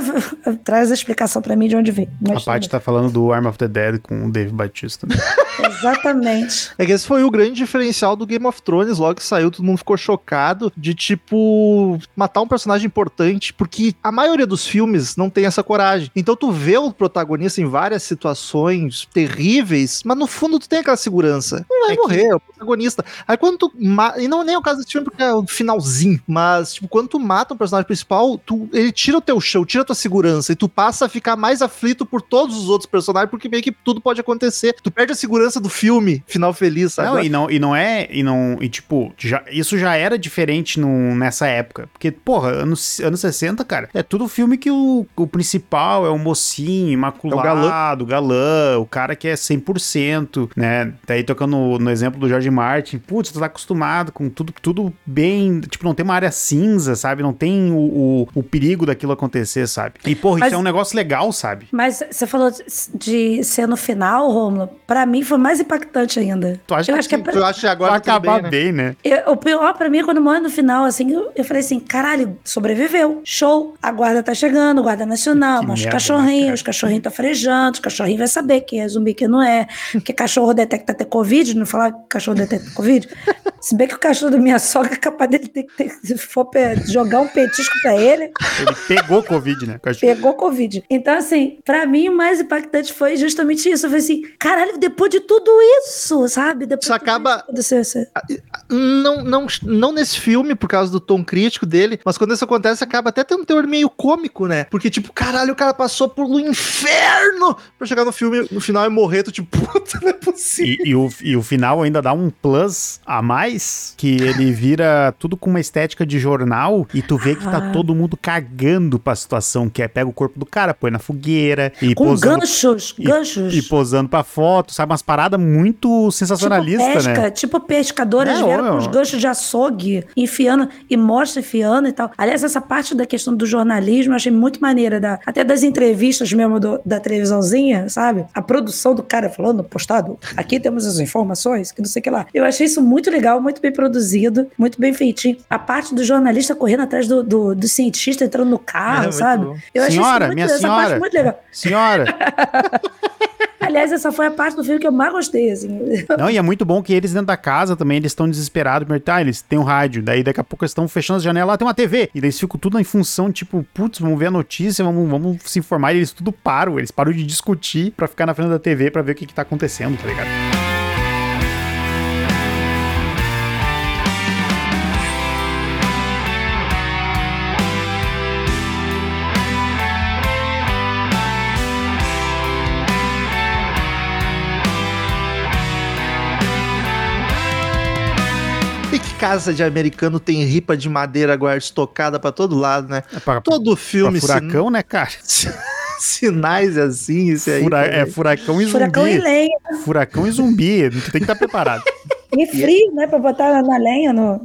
traz a explicação pra mim de onde veio. A parte tá falando do Arm of the Dead com o Dave Bautista. Exatamente. É que esse foi o grande diferencial do Game of Thrones, logo que saiu, todo mundo ficou chocado de, tipo, matar um personagem importante, porque a maioria dos filmes não tem essa coragem. Então tu vê o protagonista em várias situações terríveis, mas no fundo tu tem aquela segurança. Não vai É que- morrer, é o protagonista. Aí quando tu. ma- E não nem é o caso desse filme, porque é o finalzinho, mas, tipo, quando tu mata um personagem principal, tu... ele tira o teu show, tira a tua segurança, e tu passa a ficar mais aflito por todos os outros personagens, porque meio que tudo pode acontecer. Tu perde a segurança do filme, final feliz, sabe? Não, e não, e não é. E não. E tipo, já, isso já era diferente nessa época. Porque, porra, anos, anos 60, cara, é tudo filme que o, o principal é o mocinho, imaculado, galã. o cara que é 100%, né? Daí tocando no, no exemplo do George Martin, putz, tu tá acostumado com tudo, tudo bem. Tipo, não tem uma área cinza, sabe? Não tem o, o, o perigo daquilo acontecer, sabe? E, porra, Mas- isso é um negócio legal, sabe? Mas você falou de- ser no final, Romulo. Pra mim foi mais impactante ainda. Tu acha eu que acho que é pra- Tu acha que agora Vai tá acabar bem, né? bem, né? Eu- o pior pra mim é quando morre no final, assim, eu, eu falei assim, caralho, sobreviveu. Show. A guarda tá chegando, a guarda nacional, Que mas os né, cachorrinhos, os cachorrinhos tá farejando, os cachorrinhos vai saber quem é zumbi, quem não é. Porque cachorro detecta ter Covid, não falar que cachorro detecta Covid. Se bem que o cachorro da minha sogra é capaz dele ter que ter- se for pe- jogar um petisco pra ele, Ele pegou Covid, né? Cachorro. pegou Covid. Então, assim, pra mim o mais impactante foi justamente isso. Eu falei assim, caralho, depois de tudo isso, sabe? Depois Isso acaba- isso aconteceu, você- Não, não, não nesse filme, por causa do tom crítico dele, mas quando isso acontece, acaba até tendo um teor meio cômico, né? Porque, tipo, caralho, o cara passou por um inferno pra chegar no filme, no final e morrer, tu, tipo, puta, não é possível. E, e o, e o final ainda dá um plus a mais, que ele vira tudo com uma estética de jornal e tu vê que tá Ah. todo mundo cagando pra situação, que é pega o corpo do cara, põe na fogueira e Com posando, ganchos, e- ganchos. e posando pra foto, sabe? Umas paradas muito sensacionalistas, tipo pesca, né? tipo pescadores É, vieram ó, com os ganchos de açougue, enfiando e mostra enfiando e tal. Aliás, essa parte da questão do jornalismo eu achei muito maneira, da, até das entrevistas mesmo do- da televisãozinha, sabe? A produção do cara falando, postado, aqui temos as informações, que não sei o que lá. Eu achei isso muito legal, muito bem produzido, muito bem feitinho. A parte do jornalista correndo atrás do, do, do cientista entrando no carro, É, sabe? bom. Eu achei Senhora, isso muito, minha essa senhora. parte muito legal. Senhora! Aliás, essa foi a parte do filme que eu mais gostei, assim. Não, e é muito bom que eles dentro da casa também, eles estão desesperados, porque tá, eles têm um rádio, daí daqui a pouco eles estão fechando as janelas, lá tem uma TV, e daí eles ficam tudo em função, tipo, putz, vamos ver a notícia, vamos, vamos se informar, e eles tudo param, eles param de discutir pra ficar na frente da TV pra ver o que que tá acontecendo, tá ligado? Casa de americano tem ripa de madeira agora estocada pra todo lado, né? É pra, Todo filme, pra furacão, né, cara? sin- sinais assim, isso aí. Fura- é furacão e zumbi. Furacão e lenha. Furacão e zumbi, tu tem que estar preparado. E frio, né? Pra botar na, lenha. No...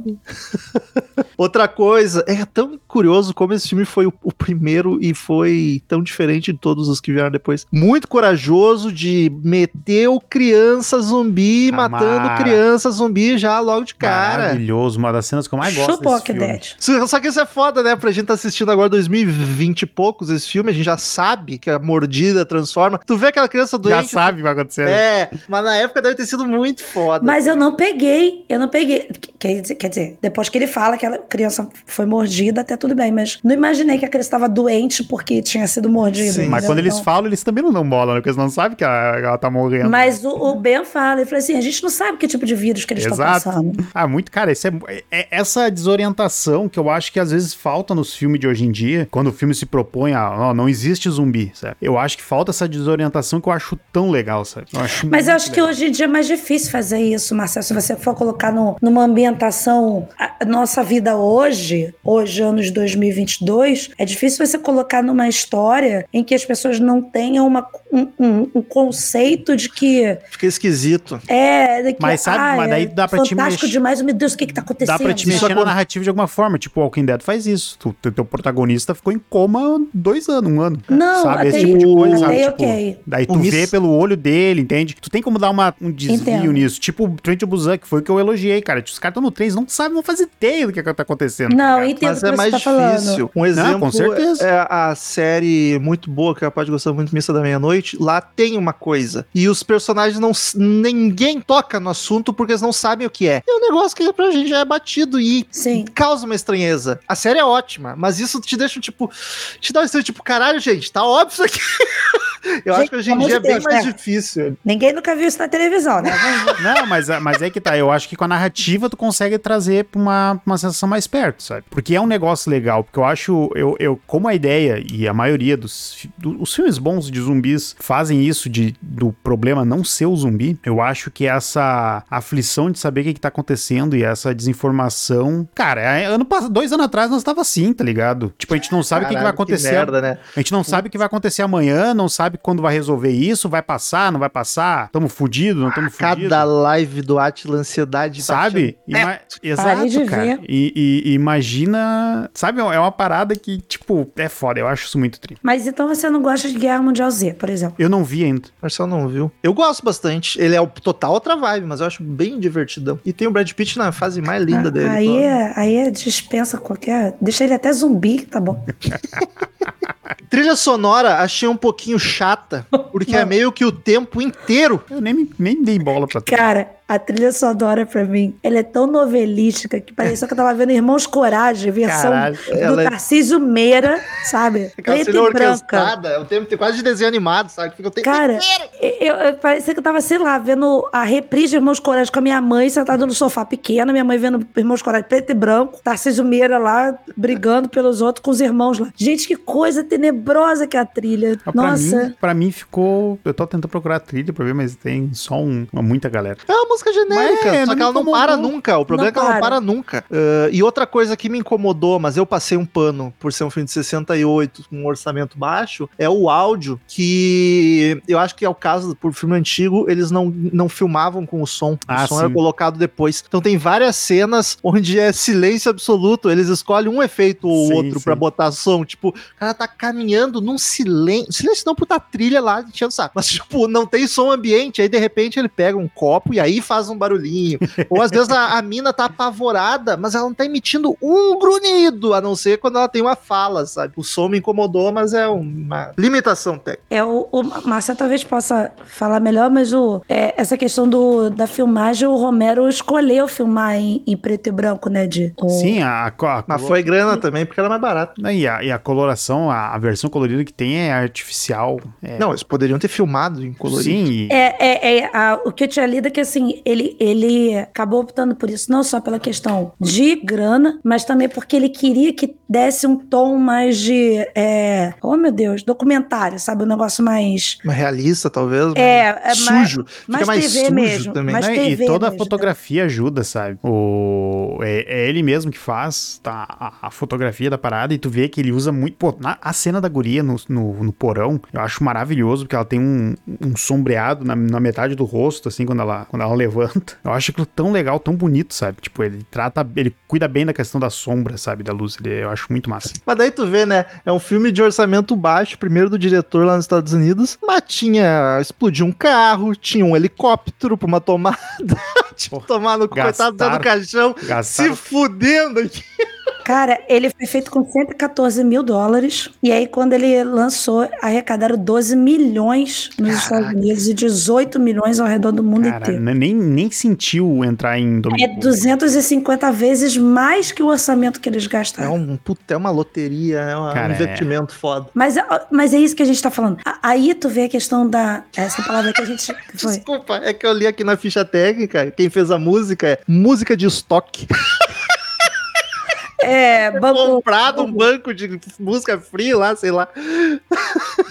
Outra coisa, é tão curioso como esse filme foi o, o primeiro e foi tão diferente de todos os que vieram depois. Muito corajoso de meter o criança zumbi, Amara. matando criança zumbi já logo de cara. Maravilhoso, uma das cenas que eu mais gosto Chupa o desse filme. Dead. Só que isso é foda, né? Pra gente tá assistindo agora 2020 e poucos esse filme, a gente já sabe que a mordida transforma. Tu vê aquela criança Já doente. sabe o que vai acontecer. É, mas na época deve ter sido muito foda. Mas eu não peguei, eu não peguei. Quer dizer, quer dizer, depois que ele fala que a criança foi mordida, até tudo bem, mas não imaginei que a criança estava doente porque tinha sido mordida. Sim. Mas quando eles Então- falam, eles também não dão bola, né? Porque eles não sabem que ela, ela tá morrendo. Mas o, o Ben fala, ele fala assim: a gente não sabe que tipo de vírus que eles estão passando. Ah, muito, cara, esse é, é- essa desorientação que eu acho que às vezes falta nos filmes de hoje em dia, quando o filme se propõe a, não existe zumbi, sabe? Eu acho que falta essa desorientação que eu acho tão legal, sabe? Eu Mas eu acho que legal. hoje em dia é mais difícil fazer isso, Marcelo. Se você for colocar no- numa ambientação. nossa vida hoje, hoje, anos 2022, é difícil você colocar numa história em que as pessoas não tenham uma, um, um- um conceito de que Fica esquisito. é. de que, Mas sabe, ah, mas daí é dá pra te fantástico mexer- demais, meu Deus, o que que tá acontecendo? Dá pra te Isso mexer na narrativa de alguma forma. Tipo, o Walking Dead faz isso. Tu, teu, teu protagonista ficou em coma dois anos, um ano. Não, sabe? Esse tipo de coisa, sabe? Tipo, ok. Daí tu vê pelo olho dele, entende? Tu tem como dar uma, um desvio Entendo. nisso. Tipo, Trent Busan, que foi o que eu elogiei, cara. Os caras estão no trem, eles não sabem, não fazem ideia do que, que tá acontecendo. Não, cara. entendo Mas é você mais tá falando. difícil. Um exemplo com certeza. é a série muito boa, que é a parte gostou muito Missa da Meia-Noite. Lá tem uma coisa. E os personagens não. Ninguém toca no assunto porque eles não sabem o que é. É um negócio que pra gente já é batido e Sim. causa uma estranheza. A série é ótima, mas isso te deixa, tipo. Te dá um estranho, tipo, caralho, gente, tá óbvio isso aqui. Eu acho Gente, que hoje em dia é bem Deus, mais né? difícil. Ninguém nunca viu isso na televisão, né? Não, mas, mas é que tá. Eu acho que com a narrativa tu consegue trazer pra uma, uma sensação mais perto, sabe? Porque é um negócio legal. Porque eu acho, eu, eu como a ideia e a maioria dos os filmes bons de zumbis fazem isso de, do problema não ser o zumbi, eu acho que essa aflição de saber o que, que tá acontecendo e essa desinformação. Cara, é, ano dois anos atrás nós tava assim, tá ligado? Tipo, a gente não sabe o que, que vai acontecer. merda, né? A gente não sabe o que vai acontecer amanhã, não sabe quando vai resolver isso, vai passar, não vai passar, tamo fudido, não tamo fudido. Cada live do Atila, ansiedade. Sabe? batendo. Ima- Exato, de cara. E, e- imagina. Sabe, é uma parada que, tipo, é foda. Eu acho isso muito triste. Mas então você não gosta de Guerra Mundial Z, por exemplo. Eu não vi ainda. Marcelo não viu. Eu gosto bastante. Ele é o total outra vibe, mas eu acho bem divertidão. E tem o Brad Pitt na fase mais linda Ah, dele. aí, é, aí é dispensa qualquer. Deixa ele até zumbi, tá bom. Trilha sonora achei um pouquinho chata, porque é meio que o tempo inteiro. Eu nem, nem dei bola pra tu. Cara, a trilha sonora pra mim, ela é tão novelística que parecia que eu tava vendo Irmãos Coragem, versão Caralho. do é- Tarcísio Meira, sabe? Aquela Preta e branca. orquestrada, é o tempo tem quase de desenho animado, sabe? Fica o tempo Cara, eu, eu parecia que eu tava, sei lá, vendo a reprise de Irmãos Coragem com a minha mãe sentada no sofá pequena, minha mãe vendo Irmãos Coragem preto e branco, Tarcísio Meira lá brigando pelos outros com os irmãos lá. Gente, que coisa tenebrosa que é a trilha. Mas Pra Nossa. mim, pra mim ficou. Eu tô tentando procurar a trilha pra ver, mas tem só um, muita galera. É uma música genérica, Mas, só que ela não para nunca. O problema Não é que ela não para. para nunca. Ah, e outra coisa que me incomodou, mas eu passei um pano por ser um filme de 68 com um orçamento baixo, é o áudio, que eu acho que é o caso, por filme antigo, eles não, não filmavam com o som. Ah, o som era sim. colocado depois. Então tem várias cenas onde é silêncio absoluto. Eles escolhem um efeito ou Sim, outro pra botar som. Tipo, o cara tá caminhando num silêncio. Silêncio não puta trilha lá enchendo o saco. Mas, tipo, não tem som ambiente. Aí, de repente, ele pega um copo e aí faz um barulhinho. Ou às vezes a, a mina tá apavorada, mas ela não tá emitindo um grunhido, a não ser quando ela tem uma fala, sabe? O som me incomodou, mas é uma limitação técnica. É, o, o Márcia talvez possa falar melhor, mas o, é, essa questão do, da filmagem, o Romero escolheu filmar em, em preto e branco, né? De, o- Sim, a, a, a Mas foi grana também, porque era mais barato. E a, e a coloração, a, a versão colorida que tem é artificial. É, Não, eles poderiam ter filmado em colorido. sim, e- É, é, é, a- o que eu tinha lido é que assim, ele, ele acabou optando por isso, não só pela questão de grana, mas também porque ele queria que desse um tom mais de. É, oh meu Deus, documentário, sabe? Um negócio mais. Mais realista, talvez. É, é mais mais- sujo. mais Fica mais TV sujo mesmo, também. mais Né, TV e toda a mesmo, fotografia ajuda, sabe? O, é, é ele mesmo que faz tá, a, a fotografia da parada e tu vê que ele usa muito. Pô, na- a cena da guria no, no, no porão, eu acho maravilhoso, porque ela tem um, um sombreado na, na metade do rosto, assim, quando ela, quando ela levanta. Eu acho aquilo tão legal, tão bonito, sabe? Tipo, ele trata. Ele cuida bem da questão da sombra, sabe? Da luz. Ele, eu acho muito massa. Mas daí tu vê, né? É um filme de orçamento baixo, primeiro do diretor lá nos Estados Unidos. Mas tinha. Explodiu um carro, tinha um helicóptero pra uma tomada. tipo, tomar no coitado do gastaram- caixão, Gastaram se fudendo aqui. Cara, ele foi feito com 114 mil dólares. E aí, quando ele lançou, arrecadaram 12 milhões nos Estados Unidos e 18 milhões ao redor do mundo Cara, inteiro. nem, nem sentiu entrar em É domínio. 250 vezes mais que o orçamento que eles É gastaram. um, puta, é uma loteria, é uma- Cara, um é. investimento foda. Mas, mas é isso que a gente tá falando. Aí tu vê a questão da. Essa palavra que a gente. Foi. Desculpa, é que eu li aqui na ficha técnica, quem fez a música é música de estoque. É, banco, Comprado um banco de música free lá, sei lá.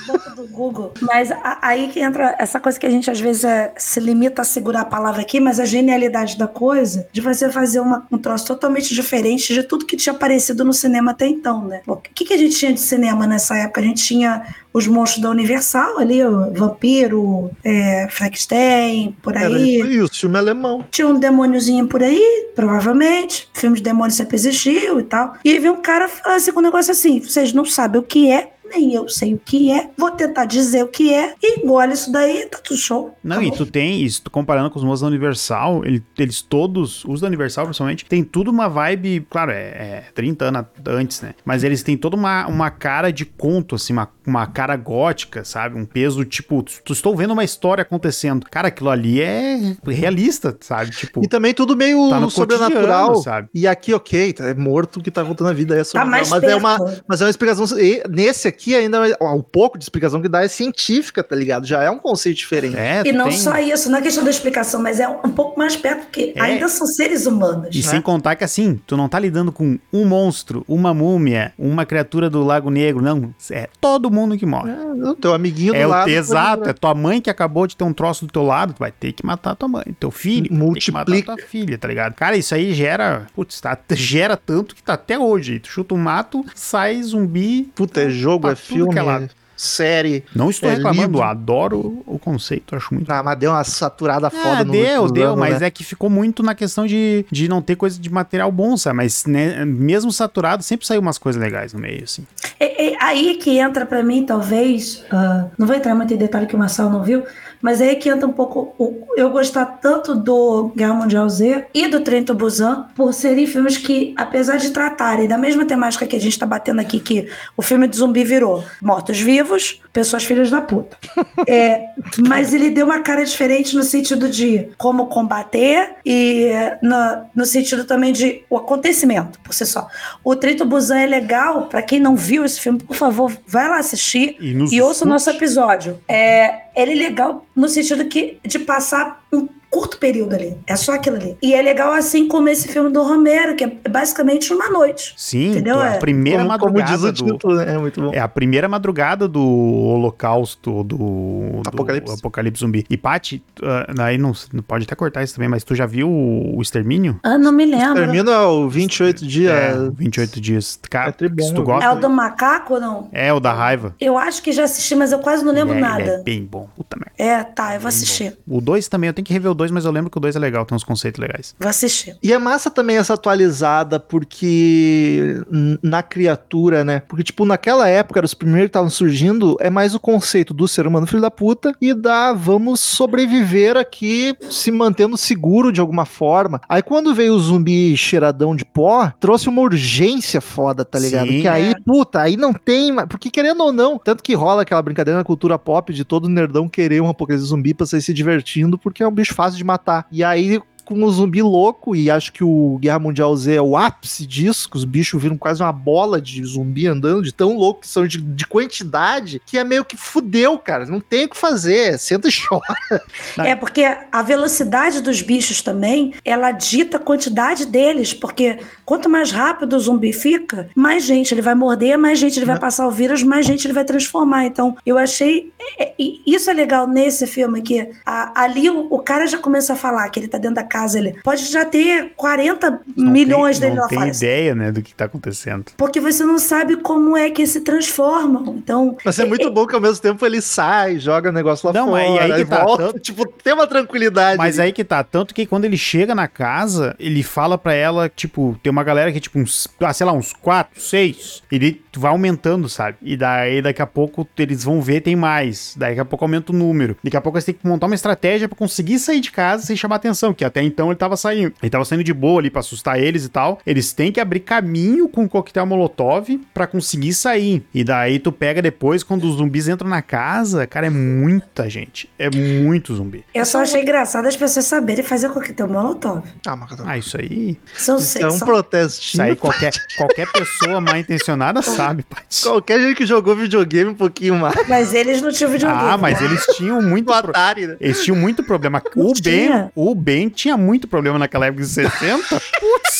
banco do Google. Mas a- aí que entra essa coisa que a gente às vezes é, se limita a segurar a palavra aqui, mas a genialidade da coisa de você fazer uma- um troço totalmente diferente de tudo que tinha aparecido no cinema até então, né? O que, que a gente tinha de cinema nessa época? A gente tinha os monstros da Universal ali, o Vampiro, é, Frankenstein, por Era aí. isso, e o filme alemão. Tinha um demôniozinho por aí, provavelmente. Filme de demônio sempre existiu e tal. E aí vem um cara assim com um negócio assim: vocês não sabem o que é, nem eu sei o que é. Vou tentar dizer o que é. E engole isso daí, tá tudo show. Não, Tá e bom. tu tem, isso, tu comparando com os moços da Universal, ele- eles todos, os da Universal principalmente, tem tudo uma vibe, claro, é, é 30 anos antes, né? Mas eles têm toda uma, uma cara de conto, assim, uma, uma cara gótica, sabe? Um peso, tipo, tu, tu estou vendo uma história acontecendo. Cara, aquilo ali é realista, sabe? Tipo, E também tudo meio Tá no sobrenatural. sabe? E aqui, ok, tá- é morto que tá voltando a vida. É Tá sobrenatural, mais mas perto. é uma Mas é uma explicação. e Nesse aqui, ainda ó, um pouco de explicação que dá é científica, tá ligado? Já é um conceito diferente. é, E não tem- só isso, não é questão da explicação, mas é um pouco mais perto, porque É. ainda são seres humanos. E né? sem contar que assim, tu não tá lidando com um monstro, uma múmia, uma criatura do Lago Negro, não. É todo mundo que morre. É, o teu amiguinho do É o lado. exato, é tua mãe que acabou de ter um troço do teu lado, tu vai ter que matar tua mãe, teu filho, Multiplica. tua filha, tá ligado? Cara, isso aí gera, putz, tá, gera tanto que tá até hoje. Tu chuta um mato, sai zumbi. Puta, é jogo, é filme, que é lado. é série. Não estou É reclamando, livro. adoro o conceito, acho muito Ah, mas deu uma saturada foda ah, no deu, últimos deu, anos, mas né? é que ficou muito na questão de, de não ter coisa de material bom, sabe? Mas né, mesmo saturado, sempre saiu umas coisas legais no meio, assim. É, é aí que entra pra mim, talvez. ah, não vou entrar muito em detalhe que o Marcelo não viu, mas é aí que entra um pouco o- eu gostar tanto do Guerra Mundial Z e do Trento Busan por serem filmes que, apesar de tratarem da mesma temática que a gente tá batendo aqui, que o filme de zumbi virou mortos-vivos, pessoas filhas da puta. É, mas ele deu uma cara diferente no sentido de como combater e no, no sentido também de o acontecimento por si só. O Trento Busan é legal, pra quem não viu esse filme, por favor, vai lá assistir E e ouça o nosso episódio. É, ele é legal no sentido que, de passar um curto período ali. É só aquilo ali. E é legal assim como esse filme do Romero, que é basicamente uma noite. Sim, Entendeu? a É. primeira como, como diz madrugada o do... título, né? É muito bom. É a primeira madrugada do holocausto do, do Apocalipse. apocalipse zumbi. E, Paty, ah, aí não, pode até cortar isso também, mas tu já viu o, o Extermínio? Ah, não me lembro. Termina o 28 dias. É, 28 dias. Cara, É tribom, se tu vi. gosta... É o do macaco ou não? É, o da raiva. Eu acho que já assisti, mas eu quase não lembro é, nada. Ele é bem bom. Puta merda. É, tá, eu vou assistir. O 2 também, eu tenho que rever o 2, mas eu lembro que o 2 é legal, tem uns conceitos legais. Vou assistir. E é massa também essa atualizada, porque na criatura, né? Porque, tipo, naquela época, os primeiros que estavam surgindo, é mais o conceito do ser humano filho da puta e da vamos sobreviver aqui se mantendo seguro de alguma forma. Aí quando veio o zumbi cheiradão de pó, trouxe uma urgência foda, tá ligado? Sim. que aí, É. puta, aí não tem. mais- Porque querendo ou não, tanto que rola aquela brincadeira na cultura pop de todo nerdão querer um apocalipse zumbi pra sair se divertindo, porque é um bicho fácil de matar. E aí com o zumbi louco, e acho que o Guerra Mundial Z é o ápice disso, que os bichos viram quase uma bola de zumbi andando, de tão louco que são de, de quantidade, que é meio que fudeu, cara. Não tem o que fazer. Senta e chora. É porque a velocidade dos bichos também, ela dita a quantidade deles, porque quanto mais rápido o zumbi fica, mais gente ele vai morder, mais gente ele vai passar o vírus, mais gente ele vai transformar. Então, eu achei é, é, isso é legal nesse filme que a- ali o, o cara já começa a falar que ele tá dentro da casa, ele pode já ter 40 Não milhões tem, dele não lá tem fora. ideia, né, do que tá acontecendo. Porque você não sabe como é que se transformam. Então, Mas é muito bom que ao mesmo tempo ele sai, joga o negócio lá Não, fora, e aí que tá, volta. tanto- Tipo, tem uma tranquilidade. Mas ali. aí que tá, tanto que quando ele chega na casa, ele fala pra ela, tipo, tem uma galera que, tipo, uns, ah, sei lá, uns quatro, seis. Ele vai aumentando, sabe? E daí, daqui a pouco, eles vão ver, tem mais. Daqui a pouco aumenta o número. Daqui a pouco você tem que montar uma estratégia pra conseguir sair de casa sem chamar atenção, que até então ele tava saindo. Ele tava saindo de boa ali pra assustar eles e tal. Eles têm que abrir caminho com o coquetel molotov pra conseguir sair. E daí tu pega depois, quando os zumbis entram na casa, cara, é muita gente. É muito zumbi. eu só achei engraçado as pessoas saberem fazer coquetel molotov. Ah, mas Ah, isso aí. São, isso é um são Isso protestinho. aí qualquer, qualquer pessoa mal intencionada sabe, Paty. Qualquer gente que jogou videogame um pouquinho mais. Mas eles não tinham videogame. Ah, mas eles tinham muito. Pro- Atari, né? Eles tinham muito problema. Não O Ben, o Ben tinha muito problema naquela época de 60. Putz!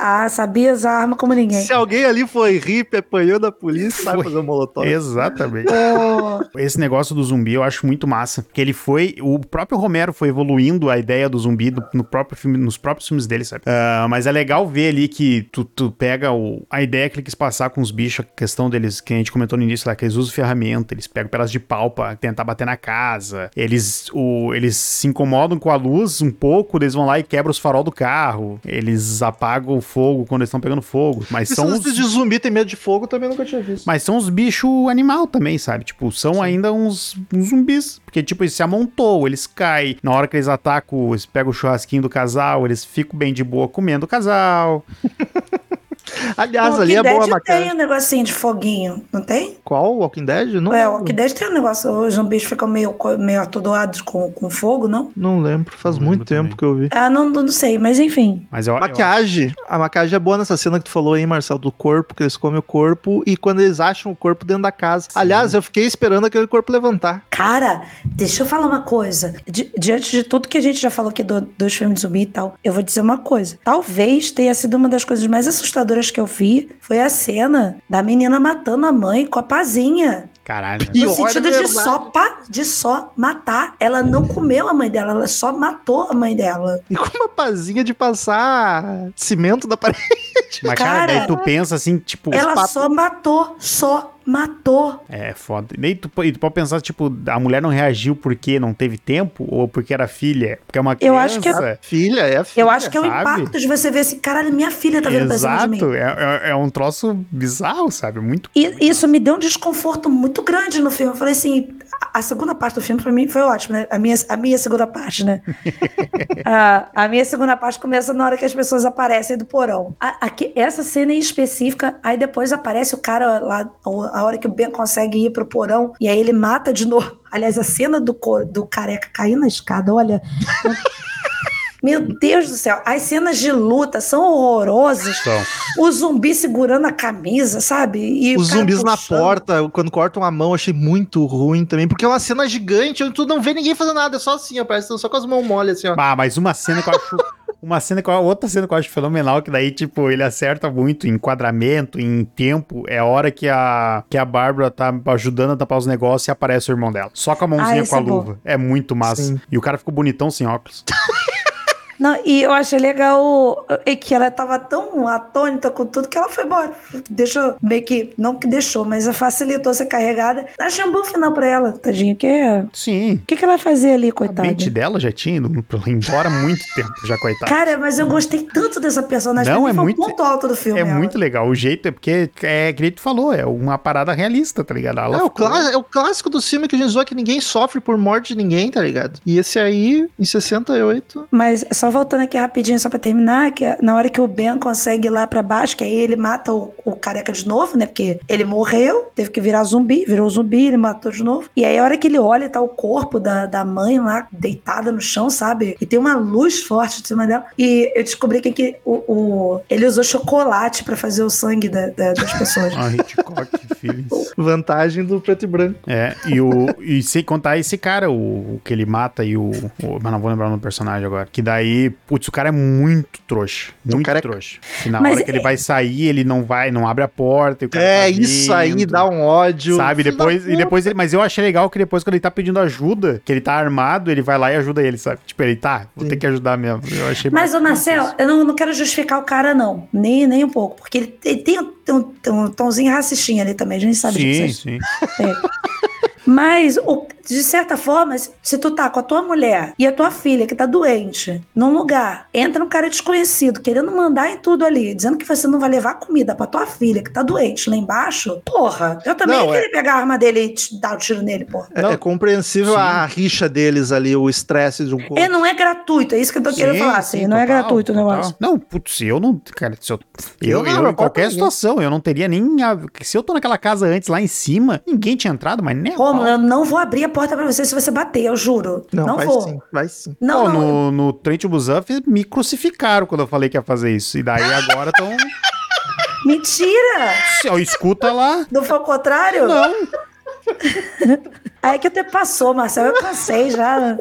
Ah, sabia usar arma como ninguém. Se alguém ali foi hippie, apanhou da polícia, vai Foi. fazer um molotov. Exatamente. Esse negócio do zumbi eu acho muito massa. Que ele foi. O próprio Romero foi evoluindo a ideia do zumbi no, no próprio filme, nos próprios filmes dele, sabe? Ah, mas é legal ver ali que tu, tu pega o, a ideia que ele quis passar com os bichos, a questão deles, que a gente comentou no início lá, que eles usam ferramenta, eles pegam pedaços de pau pra tentar bater na casa. Eles, o, eles se incomodam com a luz um pouco, eles vão lá e quebram os farol do carro. Eles apagam o fogo quando eles estão pegando fogo. Mas Esse são os... de zumbi tem medo de fogo também nunca tinha visto. Mas são os bichos animal também, sabe? Tipo, são ainda uns, uns zumbis. Porque, tipo, eles se amontou, eles caem. Na hora que eles atacam, eles pegam o churrasquinho do casal, eles ficam bem de boa comendo o casal. Aliás, o ali é Walking boa a Dead tem maquiagem. um negocinho de foguinho, não tem? Qual? Walking Dead? Não, É, o Walking Dead tem um negócio, os zumbis ficam meio, meio atordoados com, com fogo, não? não lembro. Faz Não muito lembro tempo também. que eu vi. Ah, não, não sei, mas enfim. Mas eu, eu, Maquiagem. A maquiagem é boa nessa cena que tu falou aí, Marcelo, do corpo, que eles comem o corpo e quando eles acham o corpo dentro da casa. Aliás, eu fiquei esperando aquele corpo levantar. Cara, deixa eu falar uma coisa. Di- diante de tudo que a gente já falou aqui do- dos filmes de zumbi e tal, eu vou dizer uma coisa. Talvez tenha sido uma das coisas mais assustadoras que eu vi. Foi a cena da menina matando a mãe com a pazinha. Caralho. E No sentido é de só, pa- de só matar. Ela não comeu a mãe dela, ela só matou a mãe dela. E com uma pazinha de passar cimento da parede. Mas, cara, Cara, daí tu pensa assim, tipo. Ela papo- só matou, só matou. É foda. E tu, e tu pode pensar, tipo, a mulher não reagiu porque não teve tempo ou porque era filha? Porque é uma criança. Eu acho que é- Filha, é a filha. Eu acho que é o sabe? impacto de você ver assim, caralho, minha filha tá pra cima de mim. Exato. É, é, é um troço bizarro, sabe? Muito. E isso me deu um desconforto muito grande no filme. Eu falei assim, a, a segunda parte do filme pra mim foi ótima, né? A minha, a minha segunda parte, né? a, a minha segunda parte começa na hora que as pessoas aparecem do porão. A- aqui- essa cena em específica, aí depois aparece o cara lá, a hora que o Ben consegue ir pro porão, e aí ele mata de novo. Aliás, a cena do, do careca cair na escada, olha. Meu Deus do céu, as cenas de luta são horrorosas. Então, O zumbi segurando a camisa, sabe? E o Os zumbis na puxando. porta, quando cortam a mão, eu achei muito ruim também. Porque é uma cena gigante, onde tu não vê ninguém fazendo nada, é só assim, ó. Parece que tão só com as mãos mole, assim, ó. ah, mas uma cena que eu acho. Uma cena que eu- outra cena que eu acho fenomenal, que daí, tipo, ele acerta muito em enquadramento, em tempo, é a hora que a, que a Bárbara tá ajudando a tapar os negócios e aparece o irmão dela. Só com a mãozinha esse com a é bom. luva. É muito massa. Sim. E o cara ficou bonitão sem óculos. Não, e eu achei legal é que ela tava tão atônita com tudo que ela foi embora. Deixou, meio que, não que deixou, mas facilitou ser carregada. Achei um bom final pra ela, tadinho. Que é- Sim. O que, que ela vai fazer ali, A coitada? mente dela já tinha ido pra- embora há muito tempo, já, coitada. Cara, mas eu gostei tanto dessa personagem. Não, é foi muito- o ponto alto do filme. É ela. muito legal. O jeito é porque, é que nem tu falou, é uma parada realista, tá ligado? Ela É o, ficou- clá- é o clássico do filme que a gente zoa que ninguém sofre por morte de ninguém, tá ligado? E esse aí, em 68. Mas só voltando aqui rapidinho, só pra terminar, que é na hora que o Ben consegue ir lá pra baixo, que aí ele mata o, o careca de novo, né? Porque ele morreu, teve que virar zumbi, virou zumbi, ele matou de novo. E aí a hora que ele olha, tá o corpo da, da mãe lá, deitada no chão, sabe? E tem uma luz forte de cima dela. E eu descobri que, que o, o- ele usou chocolate pra fazer o sangue da- da- das pessoas. Ah, Hitchcock, Feelings. Vantagem do preto e branco. É, e, o, e sem contar esse cara, o, o que ele mata e o, o- Mas não vou lembrar o nome do personagem agora. Que daí, putz, o cara é muito trouxa. Muito cara é- trouxa. E na Mas hora que ele é- vai sair, ele não vai, não abre a porta. E o cara É, tá isso aí dá um ódio. Sabe, Filho depois, e depois ele, mas eu achei legal que depois quando ele tá pedindo ajuda, que ele tá armado, ele vai lá e ajuda ele, sabe? Tipo, ele tá, vou ter que ajudar mesmo. Eu achei Mas, ô Marcelo, eu não, não quero justificar o cara, não. Nem, nem um pouco. Porque ele, ele tem um, um- um tomzinho racistinha ali também, a gente sabe Sim, disso. sim. Mas, de certa forma, se- tu tá com a tua mulher e a tua filha que tá doente num lugar, entra um cara desconhecido querendo mandar em tudo ali, dizendo que você não vai levar comida pra tua filha que tá doente lá embaixo, porra, eu também Não, ia querer pegar a arma dele e te dar o tiro nele, porra. É, é compreensível Sim. a rixa deles ali, o estresse de um corpo. E não é gratuito, é isso que eu tô querendo Sim, falar, assim, sim, não é total, gratuito o negócio. Não, putz, eu não. Cara, se eu, Eu eu, eu, qualquer situação, eu não teria nem. a- se eu tô naquela casa antes, lá em cima, ninguém tinha entrado, mas nem. Como? Eu não vou abrir a porta pra você se você bater, eu juro. Não, Não, vai vou. sim, vai sim. Não, Pô, não. no, no Trent Busan me crucificaram quando eu falei que ia fazer isso. E daí agora estão. Mentira! escuta lá. Não foi o contrário? Não. Aí que até passou, Marcelo. Eu cansei já.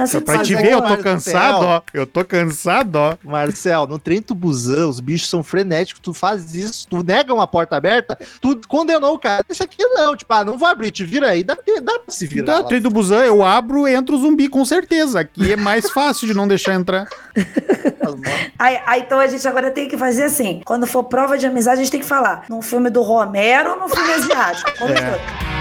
Cansado Pra de te ver, eu tô cansado, ó. Eu tô cansado, ó. Marcel, no trem do busão, os bichos são frenéticos, tu faz isso, tu nega uma porta aberta, tu condenou o cara. Isso aqui não, tipo, ah, não vou abrir, te vira aí, dá, dá pra se virar. Tá, lá. trem do busão, eu abro, entra o zumbi, com certeza. Aqui é mais fácil de não deixar entrar. Aí, aí, então a gente agora tem que fazer assim: quando for prova de amizade, a gente tem que falar num filme do Romero ou num filme asiático. Como É.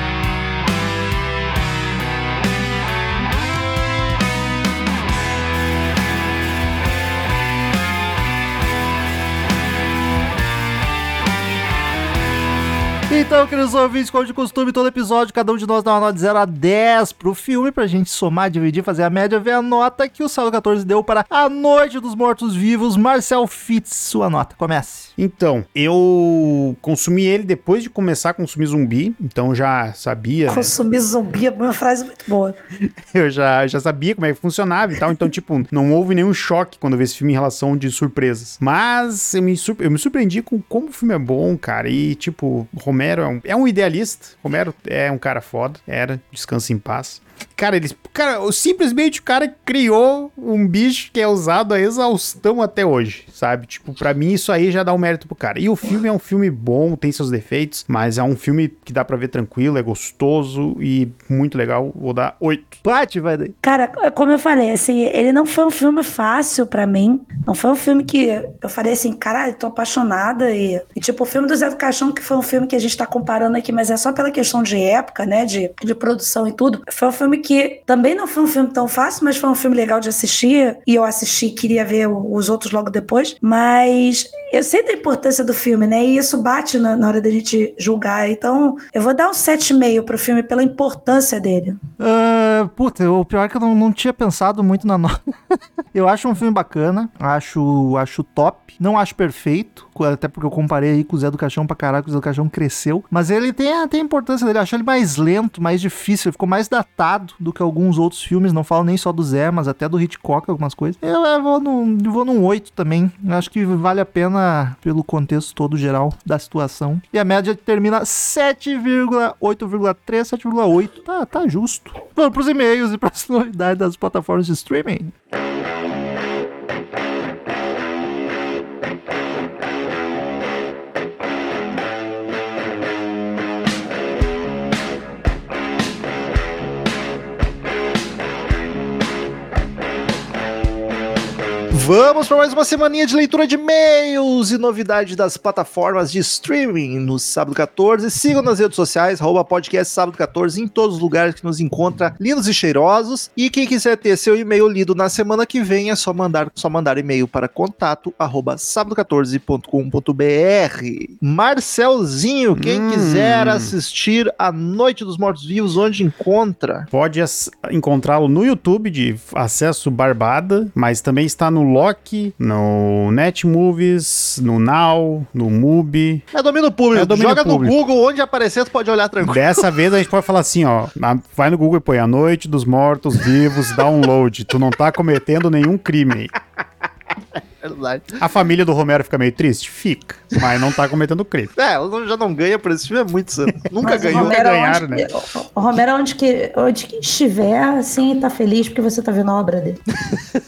Então, queridos ouvintes, como de costume, todo episódio, cada um de nós dá uma nota de 0 a 10 pro filme, pra gente somar, dividir, fazer a média, ver a nota que o Sábado 14 deu para A Noite dos Mortos Vivos. Marcel Fitz, sua nota, comece. Então, eu consumi ele depois de começar a consumir zumbi, então já sabia, né? Consumir zumbi é uma frase muito boa. Eu já, já sabia como é que funcionava e tal, então, tipo, não houve nenhum choque quando eu vi esse filme em relação de surpresas. Mas eu me, surpre- eu me surpreendi com como o filme é bom, cara, e, tipo, Romero é um, é um idealista, Romero é um cara foda, era, descansa em paz. Cara, eles. Cara, simplesmente o cara criou um bicho que é usado a exaustão até hoje, sabe? Tipo, pra mim isso aí já dá um mérito pro cara. E o filme é um filme bom, tem seus defeitos, mas é um filme que dá pra ver tranquilo, é gostoso e muito legal. Vou dar oito. Plat, vai daí. Cara, como eu falei, assim, ele não foi um filme fácil pra mim. Não foi um filme que eu falei assim, caralho, tô apaixonada. E, e, tipo, o filme do Zé do Caixão, que foi um filme que a gente tá comparando aqui, mas é só pela questão de época, né? De, de produção e tudo. Foi um filme que também não foi um filme tão fácil, mas foi um filme legal de assistir. E eu assisti e queria ver os outros logo depois. Mas eu sei da importância do filme, né? E isso bate na, na hora da gente julgar. Então, eu vou dar um 7,5 pro filme pela importância dele. Ah, puta, o pior é que eu não, não tinha pensado muito na nota. eu acho um filme bacana, acho, acho top. Não acho perfeito, até porque eu comparei aí com o Zé do Caixão pra que o Zé do Caixão cresceu. Mas ele tem, a- tem a importância dele. Eu acho ele mais lento, mais difícil. Ele ficou mais datado do que alguns outros filmes. Não falo nem só do Zé, mas até do Hitchcock, algumas coisas. Eu, eu vou, num, eu vou num 8 também. Eu acho que vale a pena pelo contexto todo geral da situação. E a média termina 7,8,3, 7,8. Tá, tá justo. Vamos pros e-mails e pras novidades das plataformas de streaming. Vamos para mais uma semaninha de leitura de e-mails e novidades das plataformas de streaming no Sábado 14. Sigam nas redes sociais, arroba podcast Sábado 14, em todos os lugares que nos encontra, lindos e cheirosos. E quem quiser ter seu e-mail lido na semana que vem, é só mandar, só mandar e-mail para contato arroba sábado14.com.br. Marcelzinho, quem Hum. quiser assistir A Noite dos Mortos Vivos, onde encontra? Pode encontrá-lo no YouTube de acesso Barbada, mas também está no Loki, no Netmovies, no Now, no Mubi. É domínio público. É domínio Joga público. no Google, onde aparecer, tu pade olhar tranquilo. Dessa vez a gente pode falar assim, ó, vai no Google e põe A Noite dos Mortos Vivos, download. Tu não tá cometendo nenhum crime A família do Romero fica meio triste? Fica, mas não tá cometendo crime. É, já não ganha por esse filme, é muito santo. Nunca Mas ganhou. Romero, ganharam, onde, né? o- Romero, onde que, onde que estiver, assim, tá feliz porque você tá vendo a obra dele.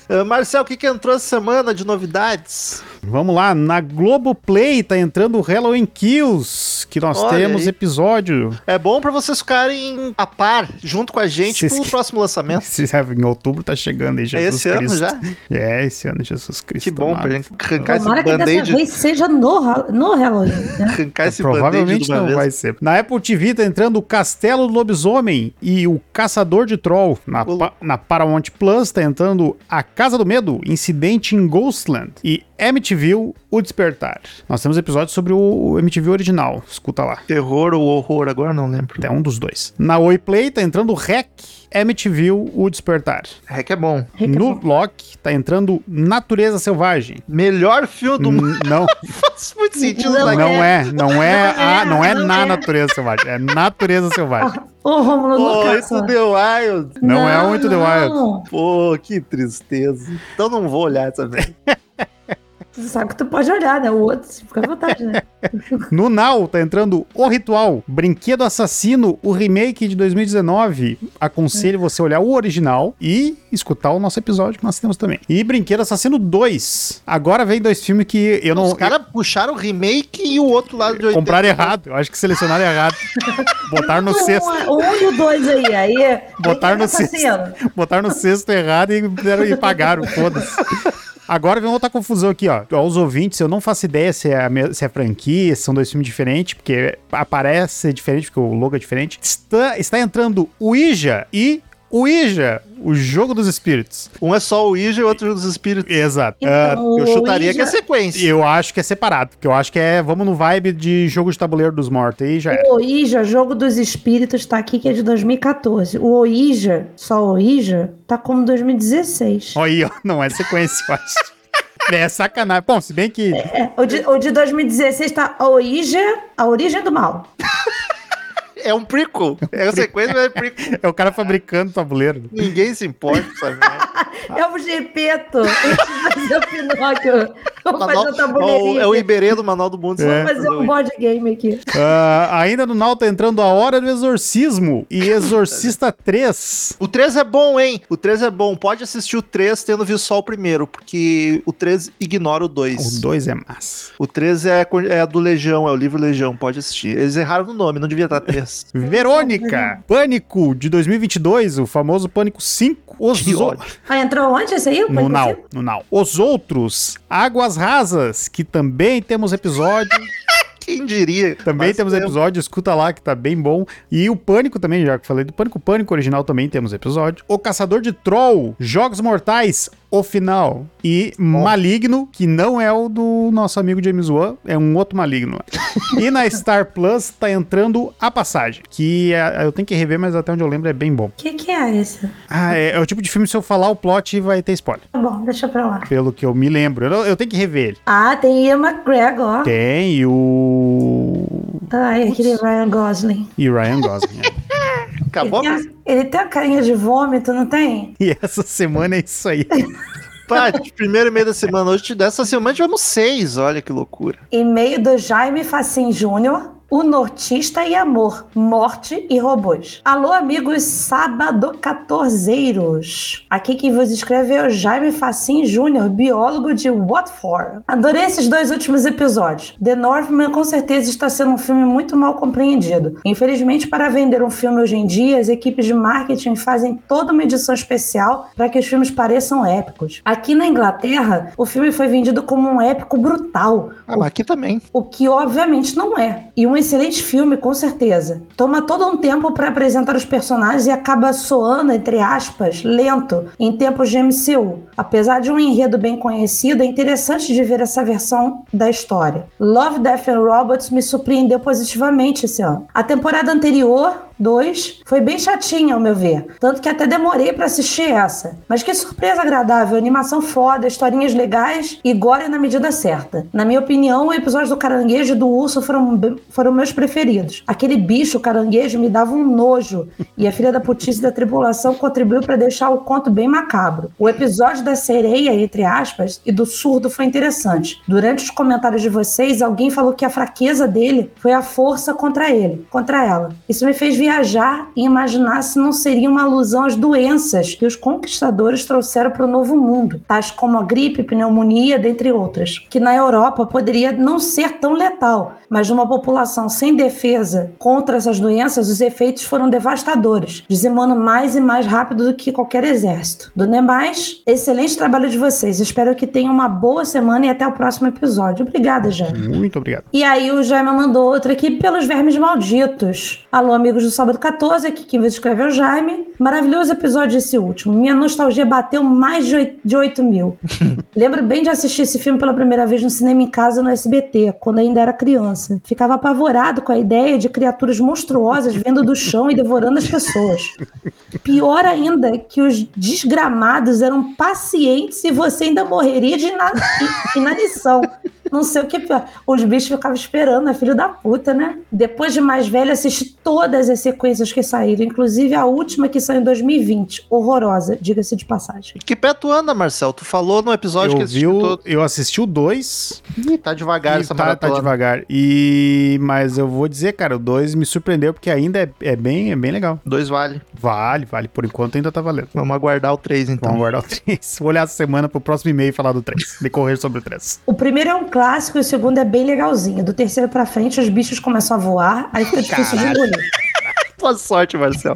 Ah, Marcel, o que, que entrou essa semana de novidades? Vamos lá, na Globoplay tá entrando o Halloween Kills, que nós Olha temos aí. episódio. É bom pra vocês ficarem a par, junto com a gente, Vocês pro que- próximo lançamento. Esse, em outubro tá chegando aí, É Jesus esse ano Cristo. já? É, esse ano, Jesus Cristo. Que bom pra gente arrancar esse Tomara que dessa band-aid. vez seja no, no Halloween, né? Arrancar esse band-aid Provavelmente não vez. vai ser. Na Apple TV tá entrando o Castelo do Lobisomem e o Caçador de Troll. Na, pa- na Paramount Plus tá entrando A Casa do Medo, Incidente em Ghostland e MTV O Despertar. Nós temos episódios sobre o MTV original. Escuta lá. Terror ou horror, agora não lembro. É um dos dois. Na Oi Play tá entrando o REC, MTV O Despertar. É que é bom. No Lock tá entrando Natureza Selvagem. Melhor filme do mundo. Não, Faz muito sentido. Não né? não é, não é, a, não é não na é. natureza selvagem, é natureza selvagem. Ô, Romulo Pô, Lucas. isso The Wild. Não é o Into the Wild. não. Pô, que tristeza. Então não vou olhar essa vez. Tu sabe que tu pode olhar, né? O outro, fica à vontade, né? No Now tá entrando O Ritual, Brinquedo Assassino, o remake de 2019. Aconselho você olhar o original e escutar o nosso episódio que nós temos também. E Brinquedo Assassino 2. Agora vem dois filmes que eu não. Os caras puxaram o remake e o outro lado de 80. Compraram errado. Eu acho que selecionaram errado. Botaram no sexto. Um, um e o dois aí. Aí. Botaram no sexto. assassino. Botaram no sexto errado e, e pagaram, foda-se. Agora vem outra confusão aqui, ó. Aos ouvintes, eu não faço ideia se é, a se é franquia, se são dois filmes diferentes, porque aparece diferente, porque o logo é diferente. Está, está entrando o Ija e o Ija, o jogo dos espíritos. Um é só o Ouija e o outro dos espíritos. Exato. Então, Eu o chutaria Ouija- que é sequência. Eu acho que é separado, porque eu acho que é. Vamos no vibe de jogo de tabuleiro dos mortos aí já é. O Ouija, Jogo dos Espíritos, tá aqui, que é de 2014. O Ouija, só o Ouija, tá como 2016. Olha aí, ó. Não é sequência, eu acho. É sacanagem. Bom, se bem que. É, o, de, o de 2016 tá a Ouija, a origem do mal. É um prequel. É a sequência, mas é prequel. É o cara fabricando tabuleiro. Ninguém se importa, sabe? É o Gepeto. Fazer o Pinóquio. Vamos Manual- fazer o é o- tabuleirinho. é o aqui. Iberê do Manual do Mundo. É. Vamos fazer um board game aqui. Ah, ainda no Nau tá entrando a Hora do Exorcismo e Exorcista 3. O 3 é bom, hein? O 3 é bom. Pode assistir o 3 tendo visto só o primeiro, porque o 3 ignora o 2. O 2 é massa. O 3 é, é do Legião, é o livro Legião, pode assistir. Eles erraram no nome, não devia estar 3. Verônica, Pânico de 2022, o famoso Pânico 5. Os Que o- ódio. Ah, entrou onde esse aí? No ser? no Nau. Os outros, Águas Rasas, que também temos episódio. Quem diria? Também Faz temos tempo. episódio, escuta lá que tá bem bom. E o Pânico também, já que falei do Pânico, Pânico original também temos episódio. O Caçador de Troll, Jogos Mortais, o final. E Maligno, que não é o do nosso amigo James Wan, é um outro Maligno. e na Star Plus tá entrando A Passagem, que é- eu tenho que rever, mas até onde eu lembro é bem bom. O que, que é esse? Ah, é, é o tipo de filme, se eu falar o plot, vai ter spoiler. Tá bom, deixa pra lá. Pelo que eu me lembro. Eu, eu tenho que rever ele. Ah, tem Ian McGregor. Tem e o... Ah, e aquele Ryan Gosling. E o Ryan Gosling. é. Acabou? Ele tem, a, ele tem a carinha de vômito, não tem? E essa semana é isso aí. Paty, primeiro e meio da semana. Hoje, dessa semana, tivemos seis. Olha que loucura. E-mail do Jaime Facim Júnior. O Nortista e Amor, Morte e Robôs. Alô, amigos sabadocatorзeiros. Aqui quem vos escreve é o Jaime Facim Júnior, biólogo de Watford. Adorei esses dois últimos episódios. The Northman com certeza está sendo um filme muito mal compreendido. Infelizmente, para vender um filme hoje em dia, as equipes de marketing fazem toda uma edição especial para que os filmes pareçam épicos. Aqui na Inglaterra, o filme foi vendido como um épico brutal, Ah, mas aqui também. o que obviamente não é. E um excelente filme, com certeza. Toma todo um tempo para apresentar os personagens e acaba soando, entre aspas, lento em tempos de MCU. Apesar de um enredo bem conhecido, é interessante de ver essa versão da história. Love, Death and Robots me surpreendeu positivamente esse ano. A temporada anterior 2 foi bem chatinha, ao meu ver. Tanto que até demorei pra assistir essa. Mas que surpresa agradável, animação foda, historinhas legais e gore na medida certa. Na minha opinião, o episódio do caranguejo e do urso foram, foram meus preferidos. Aquele bicho, caranguejo, me dava um nojo. E a filha da putice da tribulação contribuiu pra deixar o conto bem macabro. O episódio da sereia, entre aspas, e do surdo foi interessante. Durante os comentários de vocês, alguém falou que a fraqueza dele foi a força contra ele, contra ela. Isso me fez viajar e imaginar se não seria uma alusão às doenças que os conquistadores trouxeram para o novo mundo, tais como a gripe, pneumonia, dentre outras, que na Europa poderia não ser tão letal, mas numa população sem defesa contra essas doenças, os efeitos foram devastadores, dizimando mais e mais rápido do que qualquer exército. Do demais, excelente trabalho de vocês. Espero que tenham uma boa semana e até o próximo episódio. Obrigada, Jaime. Muito obrigado. E aí o Jaime mandou outra aqui pelos vermes malditos. Alô, amigos do Sábado 14, aqui quem vos escreve é o Jaime. Maravilhoso episódio esse último. Minha nostalgia bateu mais de oit- de 8 mil. Lembro bem de assistir esse filme pela primeira vez no cinema em casa no SBT, quando ainda era criança. Ficava apavorado com a ideia de criaturas monstruosas vindo do chão e devorando as pessoas. Pior ainda que os desgramados eram pacientes e você ainda morreria de ina- inanição. Não sei o que é. Os bichos ficavam esperando, é filho da puta, né? Depois de mais velho, assisti todas as sequências que saíram, inclusive a última que saiu em 2020. Horrorosa, diga-se de passagem. Que pé tu anda, Marcel? Tu falou no episódio que Eu, vi assistiu todo. eu assisti o 2 Ih, tá devagar e essa tá, tá maratona. devagar. E mas eu vou dizer, cara, o 2 me surpreendeu porque ainda é, é bem, é bem legal. Dois vale. Vale, vale. Por enquanto ainda tá valendo. Vamos aguardar o três, então. Vamos guardar o 3. Vou olhar essa semana pro próximo e-mail e falar do 3. Decorrer sobre o 3. O primeiro é um clássico e o segundo é bem legalzinho. Do terceiro pra frente, os bichos começam a voar, aí fica difícil de engolir. Boa sorte, Marcel.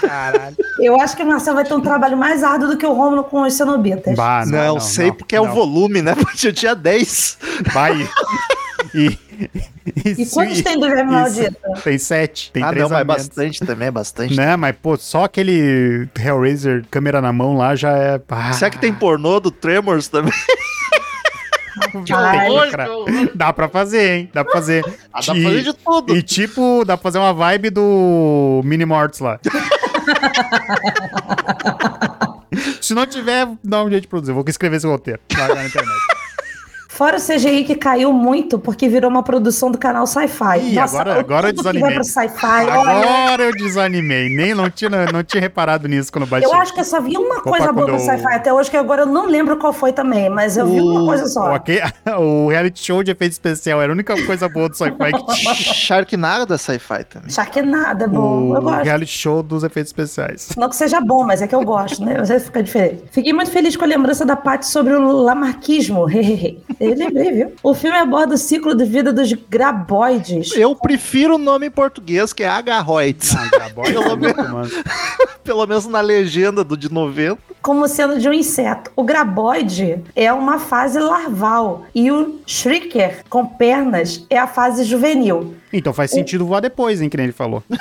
Caralho. Eu acho que o Marcel vai ter um trabalho mais árduo do que o Romulo com os cenobitas. Bah, não, sei porque é o não. volume, né? Porque eu tinha 10. Vai. E, E quantos tem do Verme isso. Maldito? Tem sete. Tem ah, três não, mas bastante também, é bastante. Né, mas pô, só aquele Hellraiser câmera na mão lá já é. Ah, Será que tem pornô do Tremors também? Cara. Dá pra fazer, hein? Dá pra fazer. Ah, dá pra fazer de tudo. E tipo, dá pra fazer uma vibe do Mini Mortis lá. Se não tiver, dá um jeito de produzir. Vou escrever esse roteiro. Largar na internet. Fora o CGI que caiu muito porque virou uma produção do canal Sci-Fi. Ih, agora- agora eu desanimei. Agora eu desanimei. Nem não tinha, não tinha reparado nisso quando baixei. Eu acho que eu só vi uma Opa, coisa boa do eu- Sci-Fi até hoje, que agora eu não lembro qual foi também, mas eu vi O- uma coisa só. O, aque- o reality show de efeito especial era a única coisa boa do sci-fi que tinha. Sharknado é sci-fi também. Sharknado é bom, eu O gosto. reality show dos efeitos especiais. Não que seja bom, mas é que eu gosto, né? Às vezes fica diferente. Fiquei muito feliz com a lembrança da parte sobre o lamarquismo. Hehehe. Eu lembrei, viu? O filme aborda o ciclo de vida dos graboides. Eu prefiro o nome em português, que é Agarroids. Ah, é Pelo mano. Pelo menos na legenda do de 90. como sendo de um inseto. O graboide é uma fase larval e o shrieker com pernas é a fase juvenil. Então faz sentido voar depois, hein, que nem ele falou.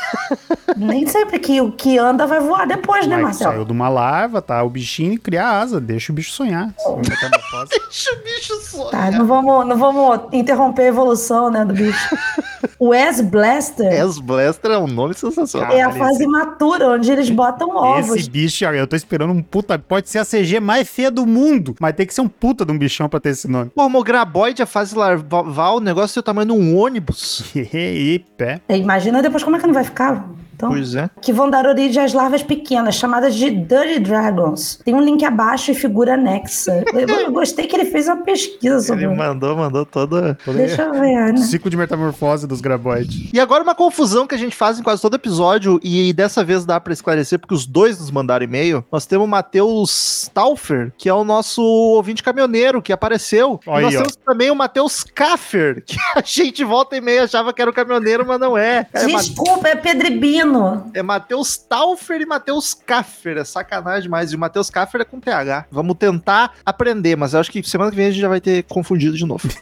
Nem sempre que o que anda vai voar depois, né, Mas saiu Marcelo? de uma larva, tá? O bichinho cria asa, deixa o bicho sonhar. Metamorfose. Deixa o bicho só. Tá, não vamos, não vamos interromper a evolução, né, do bicho. O S-Blaster S-Blaster é um nome sensacional. é a fase esse- matura, onde eles botam ovos. Esse bicho, eu tô esperando um puta. Pode ser a CG mais feia do mundo, mas tem que ser um puta de um bichão pra ter esse nome. Pô, o graboide, a fase larval, o negócio é o tamanho de um ônibus. E pé. É, Imagina depois como é que não vai ficar. Então, Pois é. que vão dar origem às larvas pequenas, chamadas de Dirty Dragons. Tem um link abaixo e figura anexa. Eu, eu gostei que ele fez uma pesquisa sobre Ele mandou, mandou toda. Deixa eu ver, né? Ciclo de metamorfose dos graboides. E agora uma confusão que a gente faz em quase todo episódio, e dessa vez dá pra esclarecer, porque os dois nos mandaram e-mail. Nós temos o Matheus Stauffer, que é o nosso ouvinte caminhoneiro, que apareceu. Aí, e nós ó. temos também o Matheus Kaffer, que a gente volta e meia achava que era o caminhoneiro, mas não é. É, Desculpa, é Pedribino. É Matheus Stauffer e Matheus Kaffer. É sacanagem demais. E o Matheus Kaffer é com TH. Vamos tentar aprender, mas eu acho que semana que vem a gente já vai ter confundido de novo.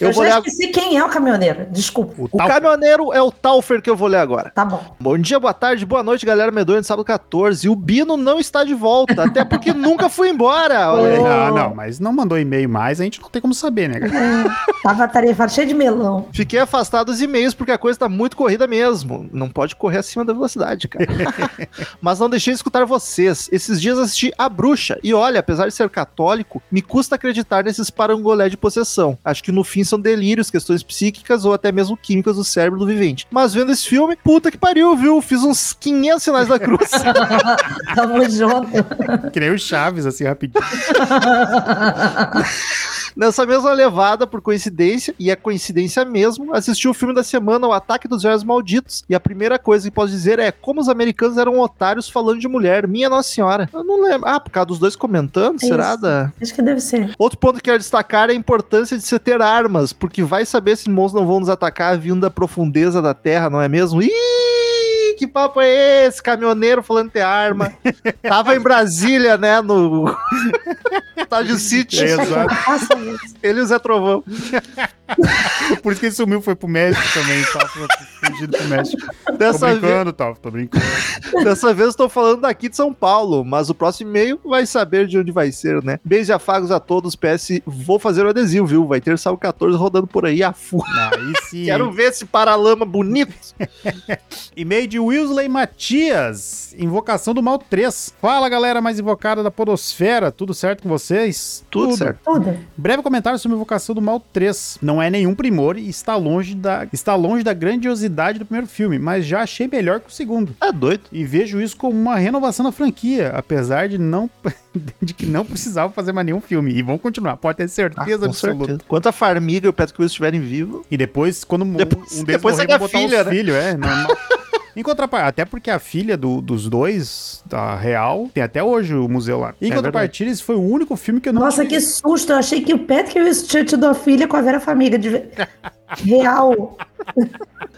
Eu, eu vou ler já a- esqueci quem é o caminhoneiro. Desculpa. O O caminhoneiro é o Taufer que eu vou ler agora. Tá bom. Bom dia, boa tarde, boa noite, galera medonha de sábado 14. E o Bino não está de volta, até porque nunca foi embora. Não, não, mas não mandou e-mail mais, a gente não tem como saber, né, cara? Tava tarefado, cheio de melão. Fiquei afastado dos e-mails porque a coisa tá muito corrida mesmo. Não pode correr acima da velocidade, cara. Mas não deixei de escutar vocês. Esses dias assisti A Bruxa. E olha, apesar de ser católico, me custa acreditar nesses parangolé de possessão. Acho que no fim são delírios, questões psíquicas ou até mesmo químicas do cérebro do vivente. Mas vendo esse filme, puta que pariu, viu? Fiz uns 500 sinais da cruz. Tamo junto. Que nem o Chaves, assim, rapidinho. Nessa mesma levada, por coincidência, e é coincidência mesmo, assisti o filme da semana, O Ataque dos Velhos Malditos. E a primeira coisa que posso dizer é como os americanos eram otários falando de mulher. Minha Nossa Senhora. Eu não lembro. Ah, por causa dos dois comentando? Será? Isso. Da... Acho que deve ser. Outro ponto que quero destacar é a importância de se ter armas, porque vai saber se monstros não vão nos atacar vindo da profundeza da terra, não é mesmo? Ih! Que papo é esse? Caminhoneiro falando ter arma. Tava em Brasília, né? No. Estádio City. É, exato. Ele e o Zé Trovão. Por isso que ele sumiu, foi pro México também, tá? Foi fugido pro México. Tô Dessa vez, brincando, tá? Tô brincando. dessa vez eu tô falando daqui de São Paulo, mas o próximo e-mail vai saber de onde vai ser, né? Beijos e afagos a todos. PS, vou fazer o adesivo, viu? Vai ter Salve 14 rodando por aí a fu. Aí sim. Quero ver esse paralama bonito. E-mail de Wilsley Matias, invocação do mal 3. Fala galera mais invocada da Podosfera, tudo certo com vocês? Tudo, certo. Tudo. Breve comentário sobre a invocação do mal 3. Não é nenhum primor e está longe da, está longe da grandiosidade do primeiro filme, mas já achei melhor que o segundo. É doido. E vejo isso como uma renovação da franquia, apesar de não de que não precisava fazer mais nenhum filme. E vão continuar, pode ter Ah, certeza com absoluta. certeza. Quanto a Farmiga e o Patrick Wilson estiverem vivos, E depois, quando um- Depois- um deles depois morrer, vão botar filha, os né? filhos, é. normal. Em contrapartida, até porque a filha do- dos dois, da Real, tem até hoje o museu lá. Em É contrapartida, esse foi o único filme que eu não Nossa, que susto. Eu achei que o Patrick Wilson tinha tido a filha com a Vera Família. De... Real.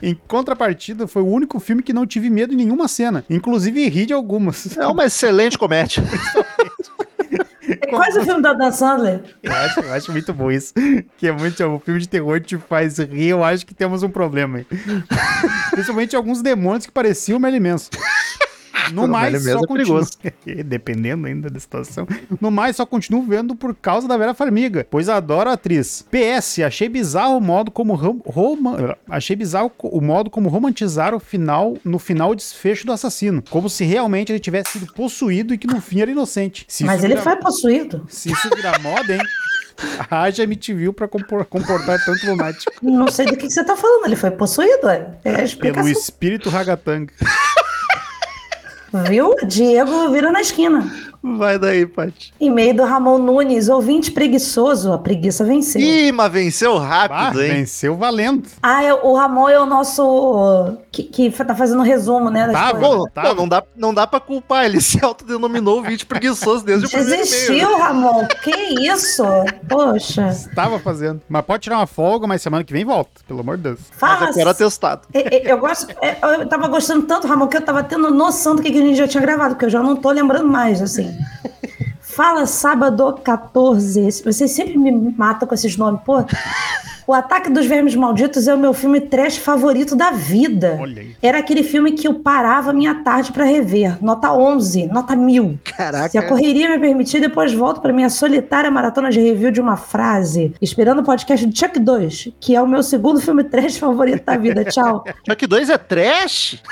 Em contrapartida, foi o único filme que não tive medo em nenhuma cena. Inclusive ri de algumas. é uma excelente comédia. É quase o filme da Dan Sandler. Eu acho, eu acho muito bom isso. Que é muito. O filme de terror te faz rir, eu acho que temos um problema aí. Principalmente alguns demônios que pareciam Merlin Manson. No mais, só é continuo... Dependendo ainda da situação. No mais, só continuo vendo por causa da Vera Farmiga, pois adoro a atriz. PS, achei bizarro o modo como rom... roma- achei bizarro o modo como romantizaram o final no final desfecho do assassino, como se realmente ele tivesse sido possuído e que no fim era inocente. Se Mas ele vira- foi possuído. se isso virar moda, hein? Haja MTV pra compor- comportar tanto lunático. Não sei do que, você tá falando. Ele foi possuído. É, é a Pelo espírito ragatanga. Viu? Diego vira na esquina. Vai daí, Paty. E-mail do Ramon Nunes, ouvinte preguiçoso. A preguiça venceu. Ih, mas venceu Ah, rápido, hein? venceu valendo. Ah, é- o Ramon é o nosso. que, que tá fazendo resumo, né? Tá coisas. bom. Pô, pô, não, dá, não dá pra culpar, ele se autodenominou ouvinte preguiçoso desde o primeiro e-mail. Desistiu, Ramon. Que isso? Poxa. Estava fazendo. Mas pode tirar uma folga, mas semana que vem volta. Pelo amor de Deus. Mas Fala. eu quero atestado. É, é, Eu gosto. Eu tava gostando tanto, Ramon, que eu tava tendo noção do que que a gente já tinha gravado, porque eu já não tô lembrando mais, assim. Fala sábado 14. Vocês sempre me matam com esses nomes, pô. O Ataque dos Vermes Malditos é o meu filme trash favorito da vida. Era aquele filme que eu parava minha tarde pra rever. Nota 11, nota 1000. Caraca. Se a correria me permitir, depois volto para minha solitária maratona de review de uma frase, esperando o podcast de Chuck 2, que é o meu segundo filme trash favorito da vida. Tchau. Chuck 2 é trash?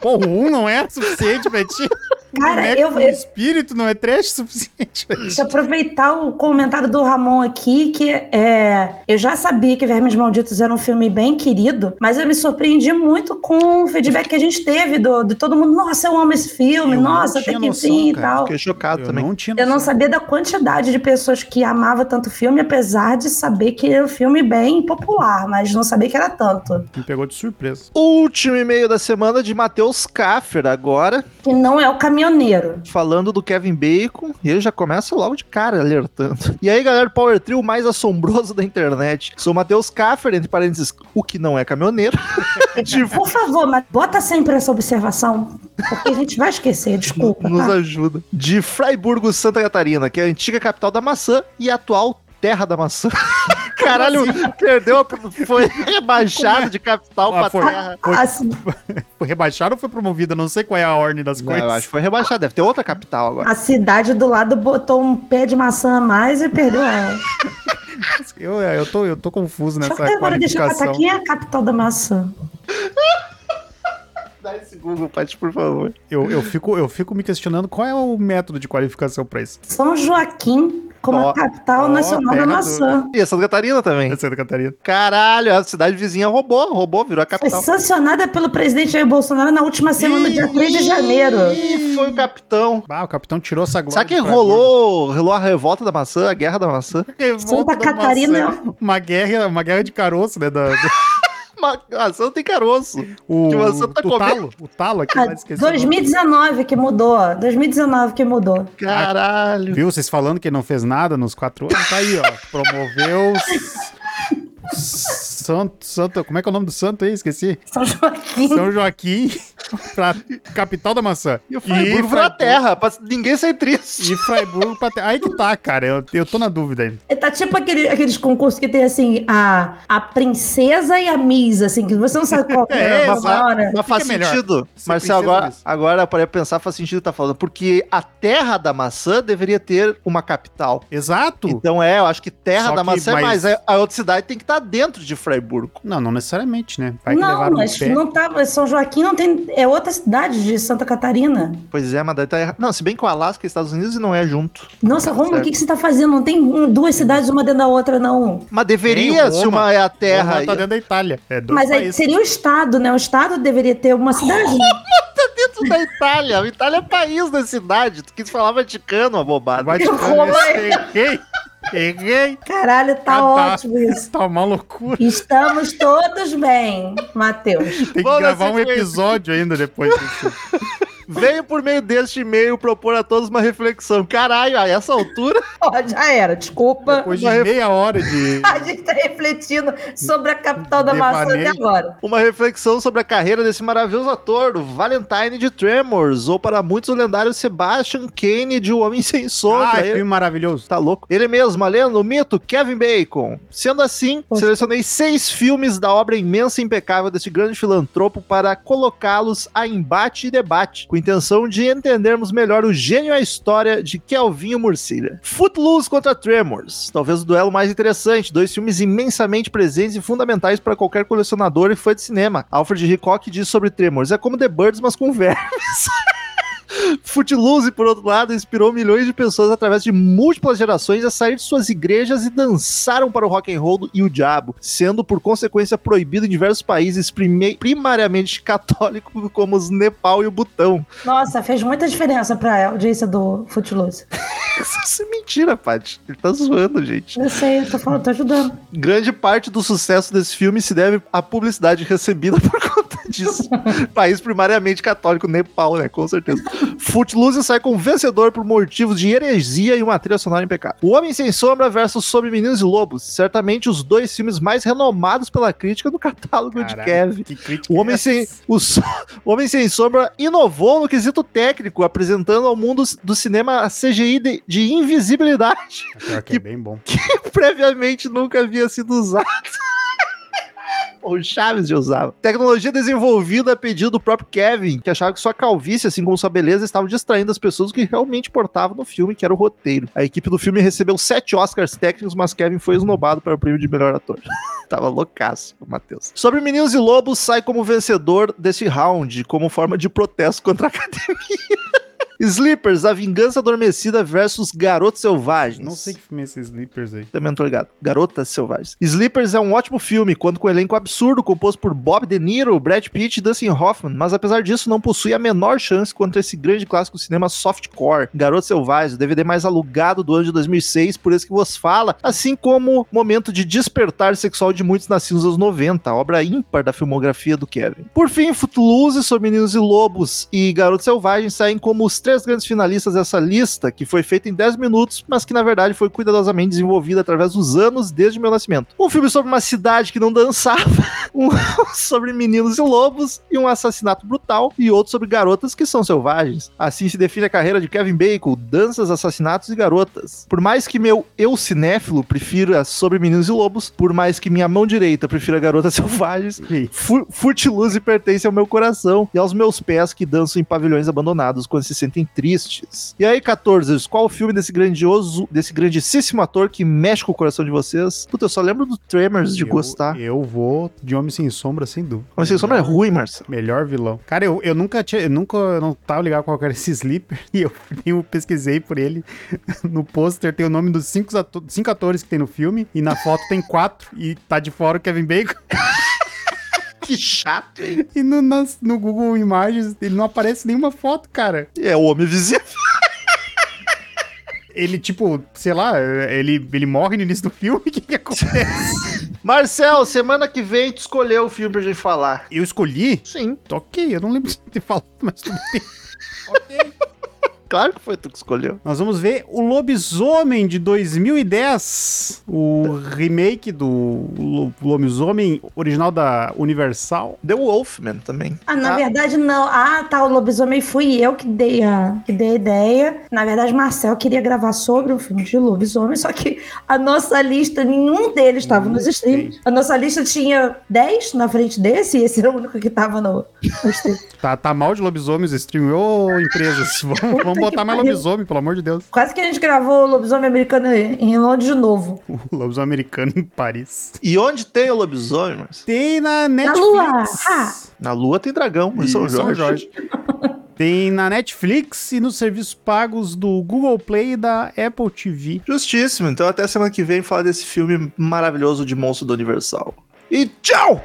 Pô, um não é suficiente pra ti. Cara, Boneco eu- espírito não é trash suficiente. Deixa eu aproveitar o comentário do Ramon aqui, que é. Eu já sabia que Vermes Malditos era um filme bem querido, mas eu me surpreendi muito com o feedback que a gente teve do, de todo mundo. Nossa, eu amo esse filme, Eu nossa, até que enfim e tal. Fiquei chocado Eu também. não tinha Eu não sabia da quantidade de pessoas que amavam tanto o filme, apesar de saber que era um filme bem popular, mas não sabia que era tanto. Me pegou de surpresa. Último e-mail da semana de Matheus Kaffer, agora, Que não é o caminhoneiro. falando do Kevin Bacon, e ele já começa logo de cara alertando. E aí, galera, Power Trio mais assombroso da internet. Sou Matheus Kaffer, entre parênteses, o que não é caminhoneiro. De- Por favor, mas bota sempre essa observação, porque a gente vai esquecer, desculpa. Nos Tá? ajuda. De Freiburgo, Santa Catarina, que é a antiga capital da maçã e a atual terra da maçã. Caralho, perdeu, a- foi rebaixado de capital Ah, pra foi. terra. Foi, Assim, foi rebaixado ou foi promovida? Não sei qual é a ordem das Não, coisas. eu acho que foi rebaixado, deve ter outra capital agora. a cidade do lado botou um pé de maçã a mais e perdeu a. Eu, eu, tô, eu tô confuso Só nessa que agora deixa eu qualificação. quem é a capital da maçã. Dá esse Google, Paty, por favor. Eu, eu, fico, eu fico me questionando qual é o método de qualificação pra isso. São Joaquim como a capital nacional da maçã. E a Santa Catarina também. É Santa Catarina. Caralho, a cidade vizinha roubou, roubou, virou a Foi capital. sancionada pelo presidente Jair Bolsonaro na última semana, dia 3 de janeiro. Ih, foi o capitão. Ah, o capitão tirou essa glória. Sabe que rolou, rolou a revolta da maçã, a guerra da maçã? Revolta Santa da Catarina- maçã. Uma guerra, uma guerra de caroço, né? Da, Maçã tem caroço. o, Que maçã tá o comendo. talo. O talo aqui, Ah, mas esqueci. o nome. 2019 que mudou. 2019 que mudou. Caralho. Viu vocês falando que não fez nada nos quatro anos? Tá aí, ó. Promoveu. s- Santo, santo, como é que é o nome do santo aí? Esqueci. São Joaquim. São Joaquim. pra capital da maçã. E o Freiburg pra Freiburg- terra, pra ninguém ser triste. E Freiburg pra terra. Aí que tá, cara. Eu, eu tô na dúvida aí. É, Tá tipo aquele, aqueles concursos que tem assim, a, a princesa e a Miss, assim, que você não sabe qual É, é, a exato. maior, né? Mas faz melhor. sentido. Princesa agora, agora para pensar, faz sentido tá falando. Porque a terra da maçã deveria ter uma capital. Exato. Então é, eu acho que terra Só da que maçã é mais- mais. A outra cidade tem que estar dentro de Freiburg. Não, não necessariamente, né? Vai que Não, levaram mas não tava. São Joaquim não tem. É outra cidade de Santa Catarina. Pois é, mas daí tá errado. Não, se bem que o Alasca é Estados Unidos e não é junto. Nossa, Romulo, o que, que você tá fazendo? Não tem duas cidades uma dentro da outra, não. Mas deveria, Tem se Roma. uma é a terra. Roma tá dentro da Itália. É dois Mas aí países. seria o Estado, né? O Estado deveria ter uma cidade. né? dentro da Itália. A Itália é país da cidade. Tu quis falar Vaticano, uma bobada. Vaticano, Roma é- errei. Errei. Caralho, tá Ah, ótimo isso. Tá uma loucura. Estamos todos bem, Matheus. Tem que gravar um episódio ainda depois disso. Veio por meio deste e-mail propor a todos uma reflexão. Caralho, a essa altura. Ó, já era, desculpa. Depois de Uma meia hora de. A gente tá refletindo sobre a capital da maçã até agora. Uma reflexão sobre a carreira desse maravilhoso ator, o Valentine de Tremors, ou para muitos o lendário Sebastian Kane de O Homem Sem Sombra. Ah, filme maravilhoso. Tá louco? Ele mesmo, lendo o mito Kevin Bacon. Sendo assim, Poxa. selecionei seis filmes da obra imensa e impecável desse grande filantropo para colocá-los a embate e debate, com intenção de entendermos melhor o gênio e a história de Kelvinho Murcilha. Footloose contra Tremors, talvez o duelo mais interessante, dois filmes imensamente presentes e fundamentais para qualquer colecionador e fã de cinema. Alfred Hitchcock diz sobre Tremors, é como The Birds, mas com vermes. Footloose, por outro lado, inspirou milhões de pessoas através de múltiplas gerações a sair de suas igrejas e dançaram para o rock and roll e o diabo, sendo por consequência proibido em diversos países primariamente católicos como os Nepal e o Butão. Nossa, fez muita diferença pra audiência do Footloose. Isso é mentira, Paty. Ele tá zoando, gente. Eu sei, eu tô falando, tô ajudando. Grande parte do sucesso desse filme se deve à publicidade recebida por conta disso. País primariamente católico, Nepal, né? Com certeza. Footloose sai como vencedor por motivos de heresia e uma trilha sonora impecável. O Homem Sem Sombra versus Sobre Meninos e Lobos. Certamente os dois filmes mais renomados pela crítica do catálogo de Caralho, Kevin. Que crítica O Homem, é sem, o, o Homem Sem Sombra inovou no quesito técnico, apresentando ao mundo do cinema a CGI de, de invisibilidade Pior que é bem bom. que previamente nunca havia sido usado. O Chaves usava. Tecnologia desenvolvida a pedido do próprio Kevin, que achava que sua calvície, assim como sua beleza, estavam distraindo as pessoas que realmente importavam no filme, que era o roteiro. A equipe do filme recebeu sete Oscars técnicos, mas Kevin foi esnobado para o prêmio de melhor ator. Tava loucaço, Matheus. Sobre Meninos e Lobos, sai como vencedor desse round, como forma de protesto contra a academia. Sleepers, A Vingança Adormecida versus Garotos Selvagens. Não sei que filme é esses Sleepers aí. Também não tô ligado. Garotas Selvagens. Sleepers é um ótimo filme, conta com um elenco absurdo, composto por Bob De Niro, Brad Pitt e Dustin Hoffman, mas apesar disso não possui a menor chance contra esse grande clássico do cinema softcore. Garotos Selvagens, o DVD mais alugado do ano de 2006, por isso que vos fala, assim como Momento de Despertar Sexual de Muitos Nascidos anos 90, obra ímpar da filmografia do Kevin. Por fim, Footloose, Sobre Meninos e Lobos e Garotos Selvagens saem como os três grandes finalistas dessa lista, que foi feita em 10 minutos, mas que na verdade foi cuidadosamente desenvolvida através dos anos desde meu nascimento. Um filme sobre uma cidade que não dançava, um sobre meninos e lobos e um assassinato brutal, e outro sobre garotas que são selvagens. Assim se define a carreira de Kevin Bacon, danças, assassinatos e garotas. Por mais que meu eu cinéfilo prefira sobre meninos e lobos, por mais que minha mão direita prefira garotas selvagens, Fu- Footloose pertence ao meu coração e aos meus pés que dançam em pavilhões abandonados quando se sentem tristes. E aí, 14, qual o filme desse grandioso, desse grandíssimo ator que mexe com o coração de vocês? Puta, eu só lembro do Tremors de eu, gostar. Eu vou de Homem Sem Sombra, sem dúvida. Mas sem sombra é ruim, Marcelo. Melhor vilão. Cara, eu, eu nunca tinha. Eu nunca eu não tava ligado qual que era esse Sleeper. E eu, eu pesquisei por ele. No pôster tem o nome dos cinco, ato- cinco atores que tem no filme. E na foto tem quatro. E tá de fora o Kevin Bacon. Que chato, hein? E no, nas- no Google Imagens ele não aparece nenhuma foto, cara. É o homem visível. Ele, tipo, sei lá, ele, ele morre no início do filme. O que, que acontece? Marcel, semana que vem tu escolheu o filme pra gente falar. Eu escolhi? Sim. Ok, eu não lembro de ter falado, mas tudo bem. ok. Claro que foi tu que escolheu. Nós vamos ver o Lobisomem de 2010, o remake do Lo- Lobisomem original da Universal. The Wolfman também. Ah, na Ah, verdade, não. Ah, tá, o lobisomem fui eu que dei a, que dei a ideia. Na verdade, Marcel queria gravar sobre um filme de lobisomem, só que a nossa lista, nenhum deles estava nos streams. A nossa lista tinha 10 na frente desse, e esse era o único que tava no, no stream. Tá, tá mal de lobisomem os stream. Ô, empresas, vamos, vamos botar mais lobisomem, pelo amor de Deus. Quase que a gente gravou o lobisomem americano em Londres de novo. O lobisomem americano em Paris. E onde tem o lobisomem, Marcelo? Tem na Netflix. Lua. Ah. Na Lua tem dragão, em Em São Jorge. Tem na Netflix e nos serviços pagos do Google Play e da Apple TV. Justíssimo. Então até semana que vem falar desse filme maravilhoso de monstro do Universal. E tchau!